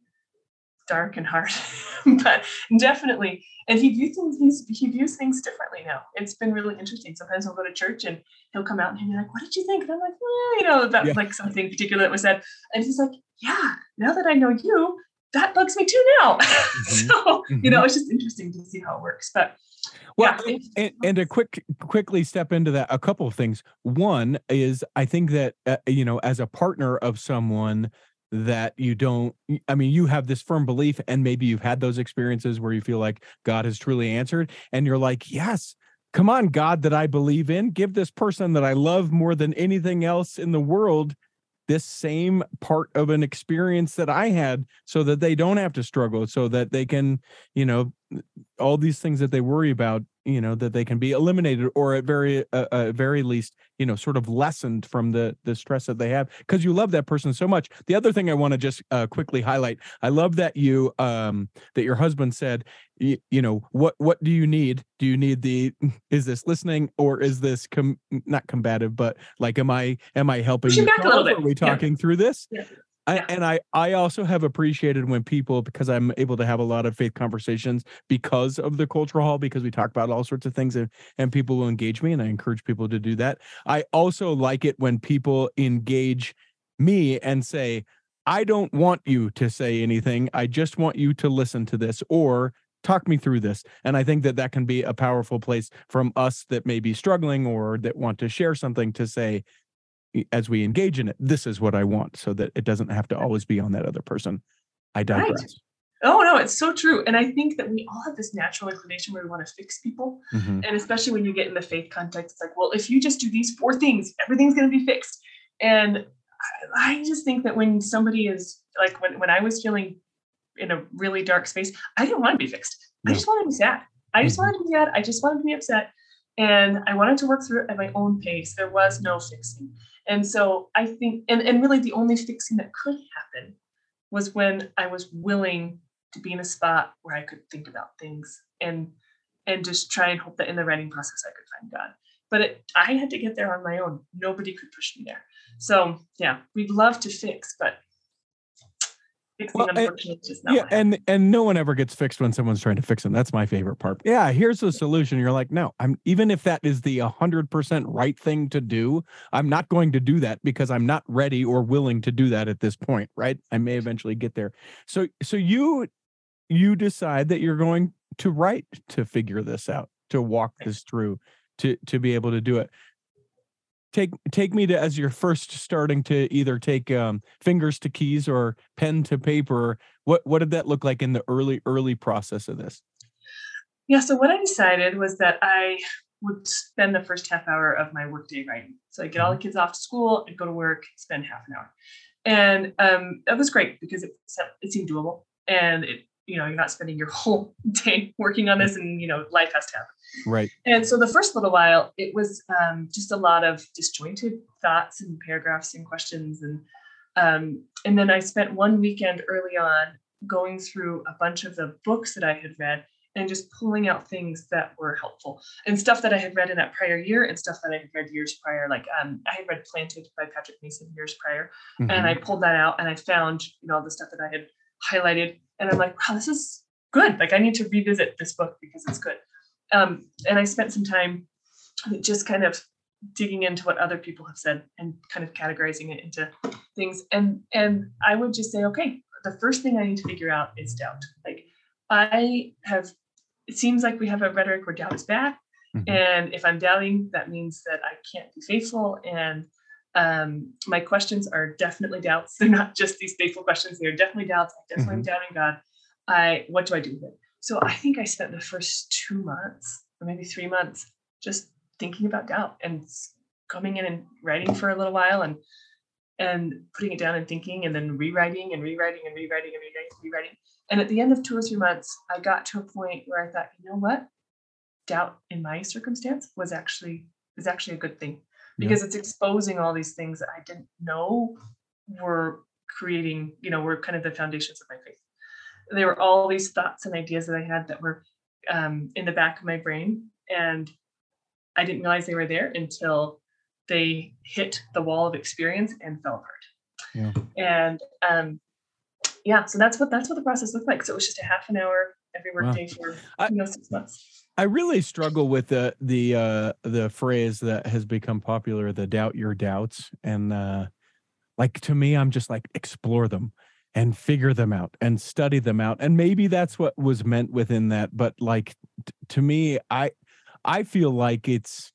dark and hard, but definitely. And he views things. He's, he views things differently now. It's been really interesting. Sometimes we'll go to church and he'll come out and he'll be like, "What did you think?" And I'm like, well, "You know, about yeah. like something particular that was said." And he's like, "Yeah, now that I know you, that bugs me too now. Mm-hmm. so, mm-hmm. you know, mm-hmm. it's just interesting to see how it works. But well, yeah. and, and to quick quickly step into that, a couple of things. One is I think that uh, you know, as a partner of someone that you don't i mean you have this firm belief and maybe you've had those experiences where you feel like god has truly answered and you're like yes come on god that i believe in. Give this person that i love more than anything else in the world this same part of an experience that I had so that they don't have to struggle so that they can, you know, all these things that they worry about you know that they can be eliminated or at very uh, uh, very least you know sort of lessened from the the stress that they have because you love that person so much the other thing i want to just uh, quickly highlight i love that you um that your husband said you, you know what what do you need do you need the is this listening or is this com- not combative but like am i am i helping you back a little bit. are we talking yeah. through this yeah. I, and I, I also have appreciated when people because I'm able to have a lot of faith conversations because of the cultural hall because we talk about all sorts of things and, and people will engage me and I encourage people to do that. I also like it when people engage me and say, I don't want you to say anything. I just want you to listen to this or talk me through this. And I think that that can be a powerful place from us that may be struggling or that want to share something to say, as we engage in it, this is what I want so that it doesn't have to always be on that other person. I digress. Right. Oh no, it's so true. And I think that we all have this natural inclination where we want to fix people. Mm-hmm. And especially when you get in the faith context, it's like, well, if you just do these four things, everything's going to be fixed. And I just think that when somebody is like when, when I was feeling in a really dark space, I didn't want to be fixed. I just wanted to be sad. I just mm-hmm. wanted to be sad. I just wanted to be upset. And I wanted to work through it at my own pace. There was no fixing. And so I think, and, and really the only fixing that could happen was when I was willing to be in a spot where I could think about things and and just try and hope that in the writing process I could find God. But it, I had to get there on my own. Nobody could push me there. So yeah, we'd love to fix, but fixing well, unfortunately and, yeah and and no one ever gets fixed when someone's trying to fix them. That's my favorite part. Yeah here's the solution. You're like no i'm even if that is the 100% right thing to do i'm not going to do that because i'm not ready or willing to do that at this point right? I may eventually get there. So so you you decide that you're going to write to figure this out to walk this through to to be able to do it take take me to as you're first starting to either take um, fingers to keys or pen to paper what what did that look like in the early early process of this? Yeah so what i decided was that i would spend the first half hour of my workday writing. So i get all the mm-hmm. kids off to school and go to work spend half an hour. And um, that was great because it, it seemed doable and it you know you're not spending your whole day working on this and you know life has to happen right and so the first little while it was um, just a lot of disjointed thoughts and paragraphs and questions and um, and then i spent one weekend early on going through a bunch of the books that i had read and just pulling out things that were helpful and stuff that I had read in that prior year and stuff that I had read years prior. Like um, I had read Planted by Patrick Mason years prior, mm-hmm. and I pulled that out and I found you know the stuff that I had highlighted and I'm like, wow, this is good. Like I need to revisit this book because it's good. Um, and I spent some time just kind of digging into what other people have said and kind of categorizing it into things. And and I would just say, okay, the first thing I need to figure out is doubt. Like I have, it seems like we have a rhetoric where doubt is bad. Mm-hmm. And if I'm doubting, that means that I can't be faithful. And um, my questions are definitely doubts. They're not just these faithful questions. They're definitely doubts. I definitely mm-hmm. doubting God. I what do I do with it? So I think I spent the first two months or maybe three months just thinking about doubt and coming in and writing for a little while and and putting it down and thinking and then rewriting and rewriting and rewriting and rewriting and rewriting. And at the end of two or three months, I got to a point where I thought, you know what? Doubt in my circumstance was actually is actually a good thing because yeah. it's exposing all these things that I didn't know were creating, you know, were kind of the foundations of my faith. There were all these thoughts and ideas that I had that were um, in the back of my brain, and I didn't realize they were there until they hit the wall of experience and fell apart. Yeah. And um, yeah, so that's what that's what the process looked like. So it was just a half an hour every workday wow. for you know six months. I really struggle with the the uh the phrase that has become popular, the doubt your doubts. And uh like to me, I'm just like explore them and figure them out and study them out. And maybe that's what was meant within that. But like t- to me, I I feel like it's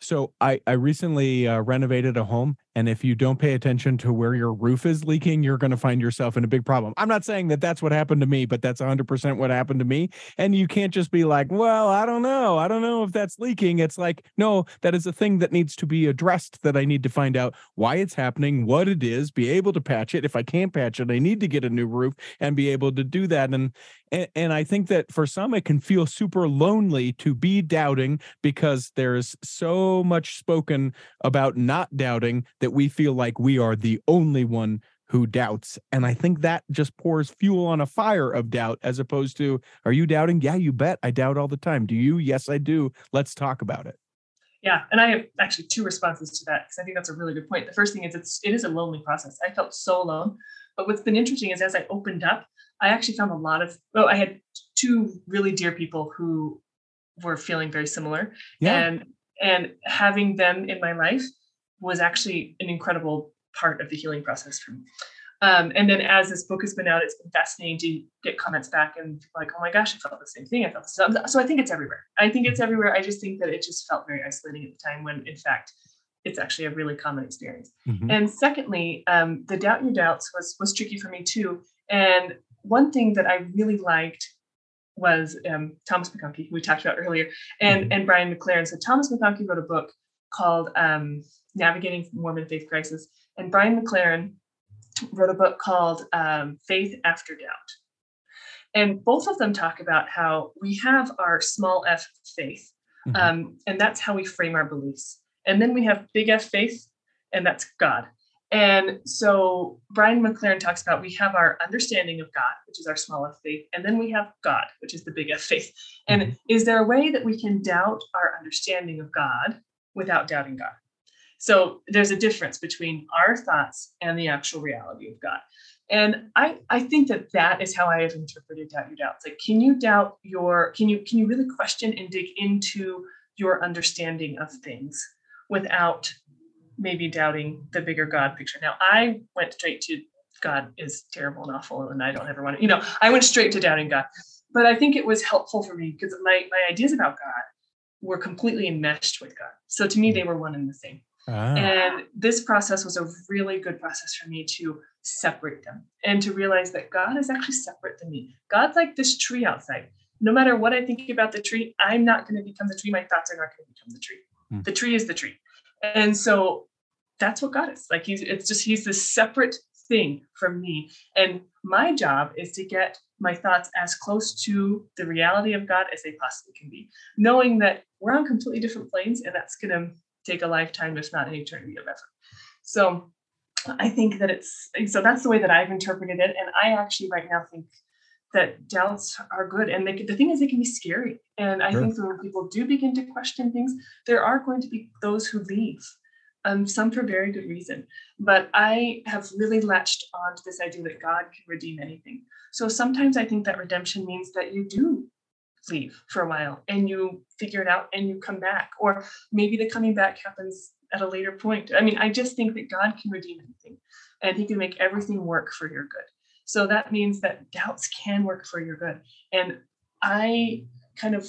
so I I recently uh, renovated a home And if you don't pay attention to where your roof is leaking, you're going to find yourself in a big problem. I'm not saying that that's what happened to me, but that's 100% what happened to me. And you can't just be like, well, I don't know. I don't know if that's leaking. It's like, no, that is a thing that needs to be addressed that I need to find out why it's happening, what it is, be able to patch it. If I can't patch it, I need to get a new roof and be able to do that. And and, I think that for some, it can feel super lonely to be doubting because there's so much spoken about not doubting that we feel like we are the only one who doubts. And I think that just pours fuel on a fire of doubt as opposed to, are you doubting? Yeah, you bet. I doubt all the time. Do you? Yes, I do. Let's talk about it. Yeah, and I have actually two responses to that because I think that's a really good point. The first thing is it's it is a lonely process. I felt so alone, but what's been interesting is as I opened up, I actually found a lot of, well, I had two really dear people who were feeling very similar. Yeah. And and having them in my life was actually an incredible part of the healing process for me. Um, and then as this book has been out, it's been fascinating to get comments back and like, oh my gosh, I felt the same thing. I felt so, so I think it's everywhere. I think it's everywhere. I just think that it just felt very isolating at the time when in fact it's actually a really common experience. Mm-hmm. And secondly, um, the doubt your doubts was was tricky for me too. And one thing that I really liked was um, Thomas McConkie, who we talked about earlier, and, mm-hmm. and Brian McLaren. So Thomas McConkie wrote a book called um, Navigating Mormon Faith Crisis, and Brian McLaren wrote a book called um, Faith After Doubt. And both of them talk about how we have our small f faith, mm-hmm. Um, and that's how we frame our beliefs. And then we have big F faith, and that's God. And so Brian McLaren talks about we have our understanding of God, which is our small f faith, and then we have God, which is the big F faith. And mm-hmm. is there a way that we can doubt our understanding of God without doubting God? So there's a difference between our thoughts and the actual reality of God. And I, I think that that is how I have interpreted doubt your doubts. Like, can you doubt your, can you, can you really question and dig into your understanding of things without maybe doubting the bigger God picture. Now, I went straight to God is terrible and awful, and I don't ever want to, you know, I went straight to doubting God. But I think it was helpful for me because my, my ideas about God were completely enmeshed with God. So to me, they were one and the same. Ah. And this process was a really good process for me to separate them and to realize that God is actually separate than me. God's like this tree outside. No matter what I think about the tree, I'm not going to become the tree. My thoughts are not going to become the tree. Mm. The tree is the tree. And so that's what God is. Like he's it's just he's this separate thing from me. And my job is to get my thoughts as close to the reality of God as they possibly can be, knowing that we're on completely different planes and that's gonna take a lifetime, if not an eternity of effort. So I think that it's so that's the way that I've interpreted it. And I actually right now think that doubts are good. And they, the thing is, they can be scary. And I sure. think that when people do begin to question things, there are going to be those who leave um, some for very good reason. But I have really latched on to this idea that God can redeem anything. So sometimes I think that redemption means that you do leave for a while and you figure it out and you come back. Or maybe the coming back happens at a later point. I mean, I just think that God can redeem anything and He can make everything work for your good. So that means that doubts can work for your good. And I kind of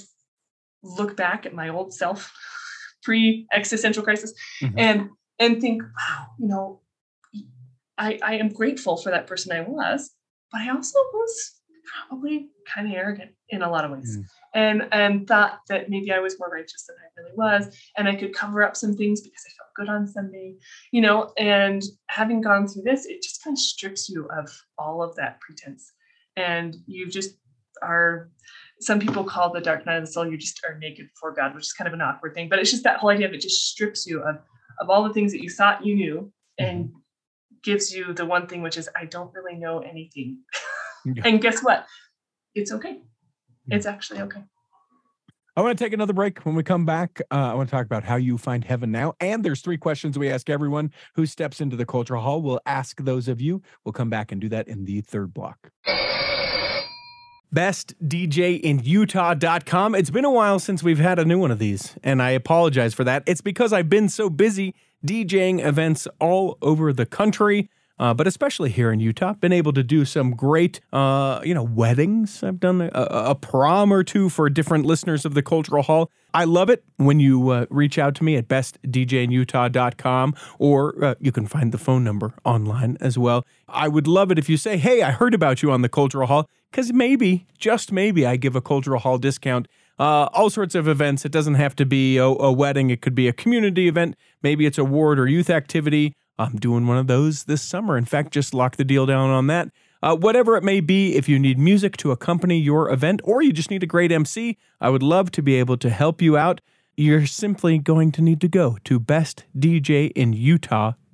look back at my old self pre existential crisis mm-hmm. and and think wow you know I, I am grateful for that person I was, but I also was probably kind of arrogant in a lot of ways. Mm. And and thought that maybe I was more righteous than I really was. And I could cover up some things because I felt good on Sunday, you know. And having gone through this, it just kind of strips you of all of that pretense. And you just are some people call the dark night of the soul you just are naked before god which is kind of an awkward thing but it's just that whole idea of it just strips you of of all the things that you thought you knew and mm-hmm. gives you the one thing which is i don't really know anything and guess what it's okay it's actually okay I want to take another break. When we come back, uh, I want to talk about how you find heaven now. And there's three questions we ask everyone who steps into the cultural hall. We'll ask those of you. We'll come back and do that in the third block bestdjinutah.com. It's been a while since we've had a new one of these, and I apologize for that. It's because I've been so busy DJing events all over the country. Uh, but especially here in Utah, been able to do some great, uh, you know, weddings. I've done a, a, prom or two for different listeners of the Cultural Hall. I love it when you uh, reach out to me at bestdjinutah.com or uh, you can find the phone number online as well. I would love it if you say, hey, I heard about you on the Cultural Hall, because maybe, just maybe, I give a Cultural Hall discount uh, all sorts of events. It doesn't have to be a, a, wedding, it could be a community event. Maybe it's a ward or youth activity. I'm doing one of those this summer. In fact, just lock the deal down on that. Uh, whatever it may be, if you need music to accompany your event or you just need a great MC, I would love to be able to help you out. You're simply going to need to go to bestdjinutah.com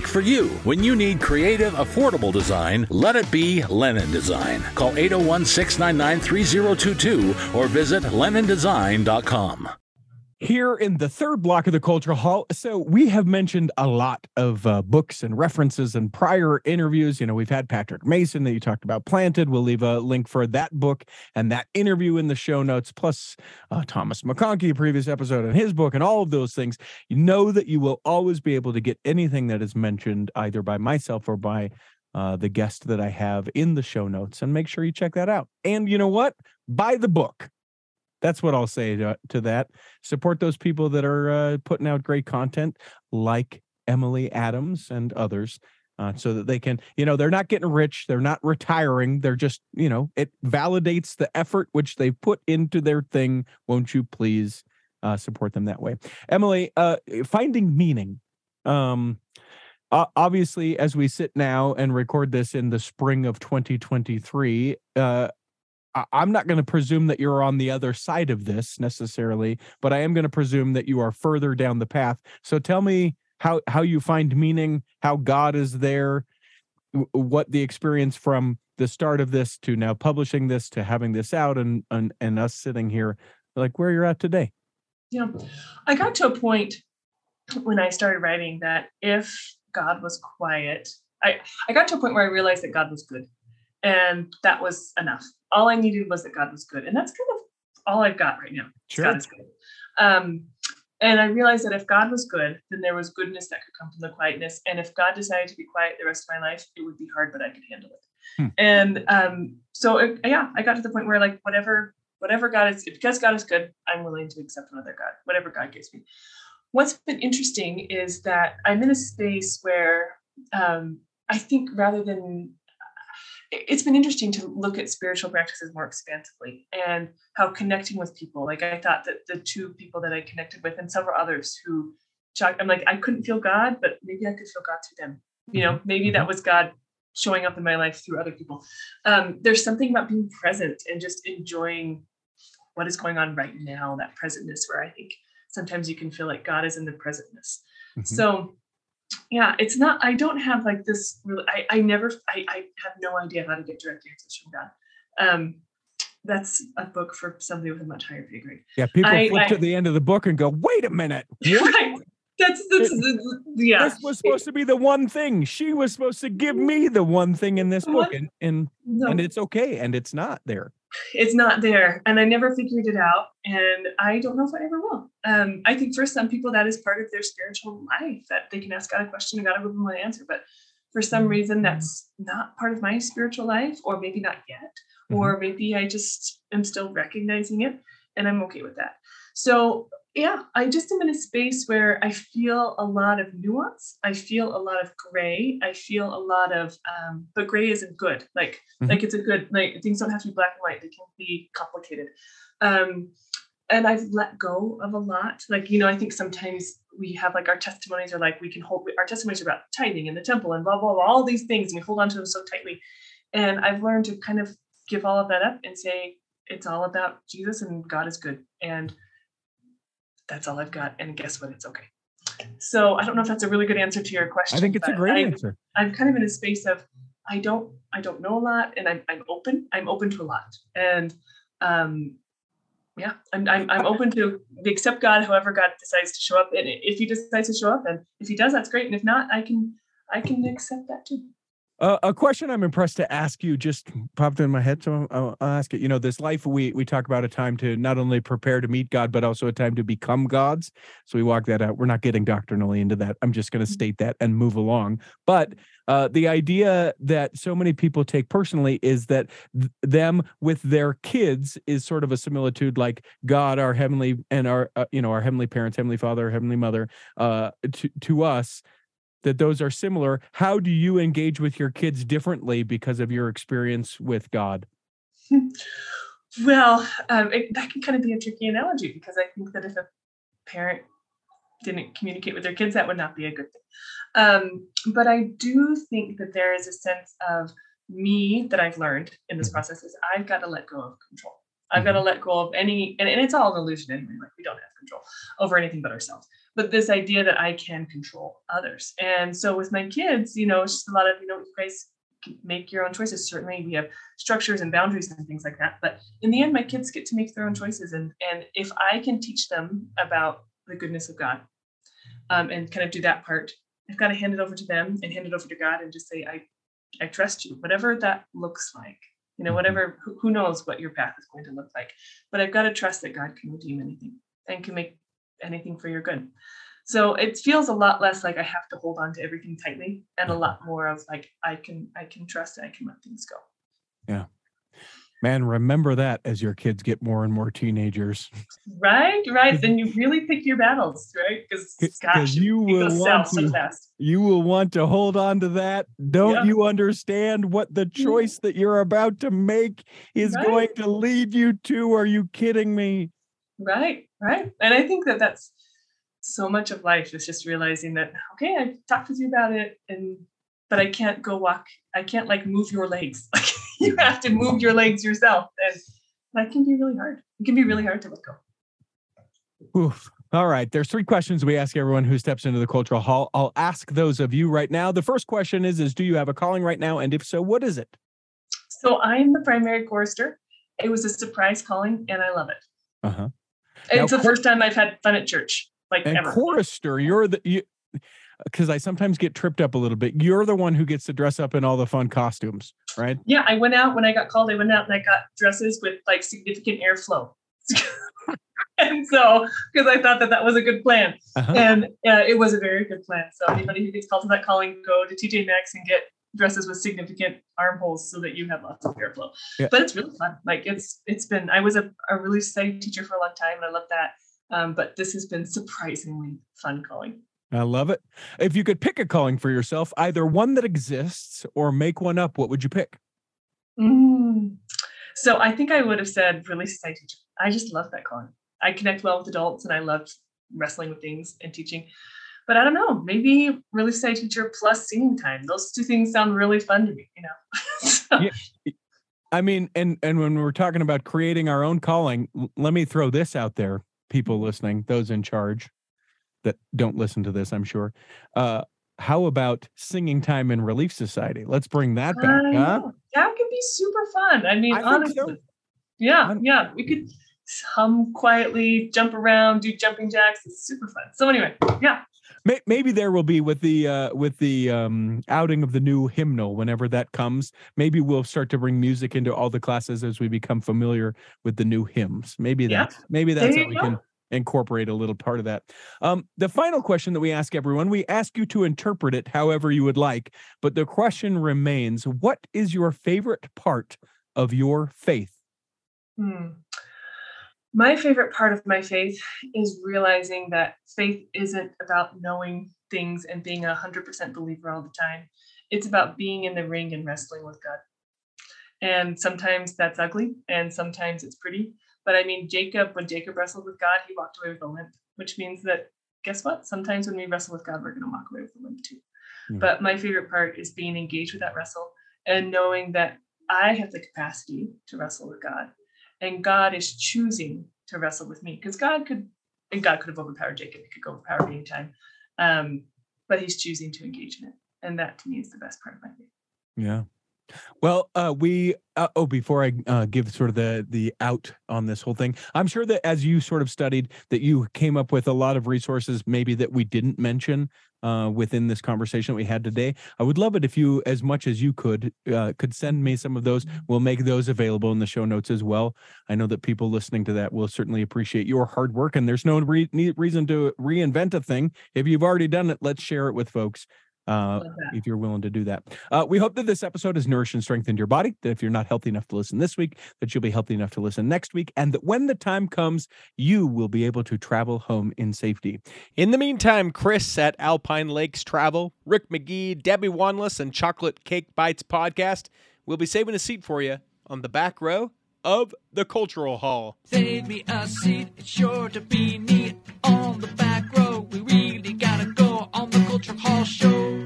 unique for you. When you need creative, affordable design, let it be Lennon Design. Call 801 699 3022 or visit lennondesign.com here in the third block of the cultural hall. So we have mentioned a lot of uh, books and references and prior interviews. You know we've had patrick mason that you talked about planted. We'll leave a link for that book and that interview in the show notes plus uh, thomas mcconkie previous episode and his book and all of those things. You know that you will always be able to get anything that is mentioned either by myself or by uh, the guest that i have in the show notes and make sure you check that out. And you know what? Buy the book that's what I'll say to, to that. Support those people that are uh, putting out great content, like Emily Adams and others, uh, so that they can, you know, they're not getting rich, they're not retiring, they're just, you know, it validates the effort which they put into their thing. Won't you please uh, support them that way, Emily? Uh, finding meaning. Um, obviously, as we sit now and record this in the spring of 2023, uh, I'm not going to presume that you're on the other side of this necessarily, but I am going to presume that you are further down the path. So tell me how how you find meaning, how God is there, what the experience from the start of this to now publishing this to having this out and and, and us sitting here like where you're at today. Yeah. I got to a point when I started writing that if God was quiet, I I got to a point where I realized that God was good. And that was enough all I needed was that God was good. And that's kind of all I've got right now. Sure. God is good. Um, and I realized that if God was good, then there was goodness that could come from the quietness. And if God decided to be quiet the rest of my life, it would be hard, but I could handle it. Hmm. And um, so, it, yeah, I got to the point where like whatever, whatever God is, because God is good, I'm willing to accept another God, whatever God gives me. What's been interesting is that I'm in a space where um, I think rather than it's been interesting to look at spiritual practices more expansively and how connecting with people like i thought that the two people that i connected with and several others who i'm like i couldn't feel god but maybe i could feel god through them you know maybe that mm-hmm. was god showing up in my life through other people um, there's something about being present and just enjoying what is going on right now that presentness where i think sometimes you can feel like god is in the presentness mm-hmm. so yeah, it's not, I don't have like this really, I, I never, I, I have no idea how to get direct answers from God. Um, that's a book for somebody with a much higher pay grade. Yeah, people I, flip I, to the end of the book and go, "Wait a minute, right? That's that's it, yeah. This was supposed to be the one thing. She was supposed to give me the one thing in this book, and and no. and it's okay, and it's not there it's not there and i never figured it out and i don't know if i ever will um, i think for some people that is part of their spiritual life that they can ask god a question and god will give them an answer but for some mm-hmm. reason that's not part of my spiritual life or maybe not yet mm-hmm. or maybe i just am still recognizing it and i'm okay with that so yeah, I just am in a space where I feel a lot of nuance. I feel a lot of gray. I feel a lot of, um, but gray isn't good. Like, mm-hmm. like it's a good, like things don't have to be black and white. They can be complicated. Um, and I've let go of a lot. Like, you know, I think sometimes we have like our testimonies are like, we can hold, our testimonies are about tithing in the temple and blah, blah, blah, all these things. And we hold on to them so tightly. And I've learned to kind of give all of that up and say, it's all about Jesus and God is good. And that's all I've got. And guess what? It's okay. So I don't know if that's a really good answer to your question. I think it's a great I, answer. I'm kind of in a space of I don't I don't know a lot and I'm I'm open. I'm open to a lot. And um yeah, I'm, I'm, I'm open to accept God however God decides to show up. And if he decides to show up, and if he does, that's great. And if not, I can I can accept that too. Uh, a question I'm impressed to ask you just popped in my head, so I'll, I'll, ask it. You know, this life we we talk about a time to not only prepare to meet God, but also a time to become gods. So we walk that out. We're not getting doctrinally into that. I'm just going to mm-hmm. state that and move along. But uh, the idea that so many people take personally is that th- them with their kids is sort of a similitude, like God, our heavenly and our uh, you know our heavenly parents, heavenly Father, heavenly Mother, uh, to to us that those are similar. How do you engage with your kids differently because of your experience with God? Well, um, it, that can kind of be a tricky analogy because I think that if a parent didn't communicate with their kids, that would not be a good thing. Um, but I do think that there is a sense of me that I've learned in this mm-hmm. process is I've got to let go of control. I've got to mm-hmm. let go of any, and, and it's all an illusion anyway. Like we don't have control over anything but ourselves but this idea that I can control others. And so with my kids, you know, it's just a lot of, you know, you guys make your own choices. Certainly we have structures and boundaries and things like that. But in the end, my kids get to make their own choices. And, and if I can teach them about the goodness of God um, and kind of do that part, I've got to hand it over to them and hand it over to God and just say, I, I trust you, whatever that looks like. You know, whatever, who knows what your path is going to look like. But I've got to trust that God can redeem anything and can make anything for your good. So it feels a lot less like I have to hold on to everything tightly and a lot more of like I can I can trust and I can let things go. Yeah. Man, remember that as your kids get more and more teenagers. Right, right. then you really pick your battles, right? Because you will want to, so you will want to hold on to that. Don't yeah. you understand what the mm-hmm. choice that you're about to make is right. going to lead you to? Are you kidding me? Right, right. And I think that that's so much of life is just realizing that okay, I talked with you about it, and but I can't go walk. I can't like move your legs. Like you have to move your legs yourself, and that can be really hard. It can be really hard to let go. Oof. All right. There's three questions we ask everyone who steps into the cultural hall. I'll ask those of you right now. The first question is: Is do you have a calling right now? And if so, what is it? So I'm the primary chorister. It was a surprise calling, and I love it. Uh huh. It's now, the first time I've had fun at church, like and ever. Chorister, you're the you because I sometimes get tripped up a little bit. You're the one who gets to dress up in all the fun costumes, right? Yeah, I went out when I got called. I went out and I got dresses with like significant airflow. and so, because I thought that that was a good plan, uh-huh. and uh, it was a very good plan. So anybody who gets called to that calling, go to TJ Maxx and get dresses with significant armholes so that you have lots of airflow. Yeah. But it's really fun. Like it's it's been. I was a, a Relief Society teacher for a long time, and I love that. Um, but this has been surprisingly fun calling. I love it. If you could pick a calling for yourself, either one that exists or make one up, what would you pick? Mm. So I think I would have said really teacher. I just love that calling. I connect well with adults, and I love wrestling with things and teaching but I don't know, maybe Relief Society teacher plus singing time. Those two things sound really fun to me, you know. so. yeah. I mean, and and when we're talking about creating our own calling, let me throw this out there, people mm-hmm. listening, those in charge that don't listen to this, I'm sure. Uh, how about singing time in Relief Society? Let's bring that back. Huh? That could be super fun. I mean, I honestly, so. yeah, yeah, we could hum quietly, jump around, do jumping jacks. It's super fun. So anyway, yeah, maybe there will be with the uh, with the um, outing of the new hymnal whenever that comes. Maybe we'll start to bring music into all the classes as we become familiar with the new hymns. Maybe yeah. that's maybe that's how we go. can incorporate a little part of that. Um, the final question that we ask everyone, we ask you to interpret it however you would like, but the question remains: What is your favorite part of your faith? Hmm. My favorite part of my faith is realizing that faith isn't about knowing things and being a 100% believer all the time. It's about being in the ring and wrestling with God. And sometimes that's ugly and sometimes it's pretty. But I mean, Jacob, when Jacob wrestled with God, he walked away with a limp, which means that guess what? Sometimes when we wrestle with God, we're going to walk away with a limp too. Mm-hmm. But my favorite part is being engaged with that wrestle and knowing that I have the capacity to wrestle with God and God is choosing to wrestle with me because God could and God could have overpowered Jacob. He could go overpower me anytime. Um, but he's choosing to engage in it. And that to me is the best part of my faith. Yeah. Well, uh, we uh, oh before I uh, give sort of the the out on this whole thing, I'm sure that as you sort of studied, that you came up with a lot of resources maybe that we didn't mention uh, within this conversation we had today. I would love it if you, as much as you could, uh, could send me some of those. We'll make those available in the show notes as well. I know that people listening to that will certainly appreciate your hard work, and there's no re- reason to reinvent a thing. If you've already done it, let's share it with folks uh, if you're willing to do that. Uh, we hope that this episode has nourished and strengthened your body. That if you're not healthy enough to listen this week, that you'll be healthy enough to listen next week, and that when the time comes, you will be able to travel home in safety. In the meantime, Chris at Alpine Lakes Travel, Rick McGee, Debbie Wanless, and Chocolate Cake Bites podcast will be saving a seat for you on the back row of the Cultural Hall. Save me a seat, it's sure to be neat on the back row. We really gotta go on the Cultural Hall show.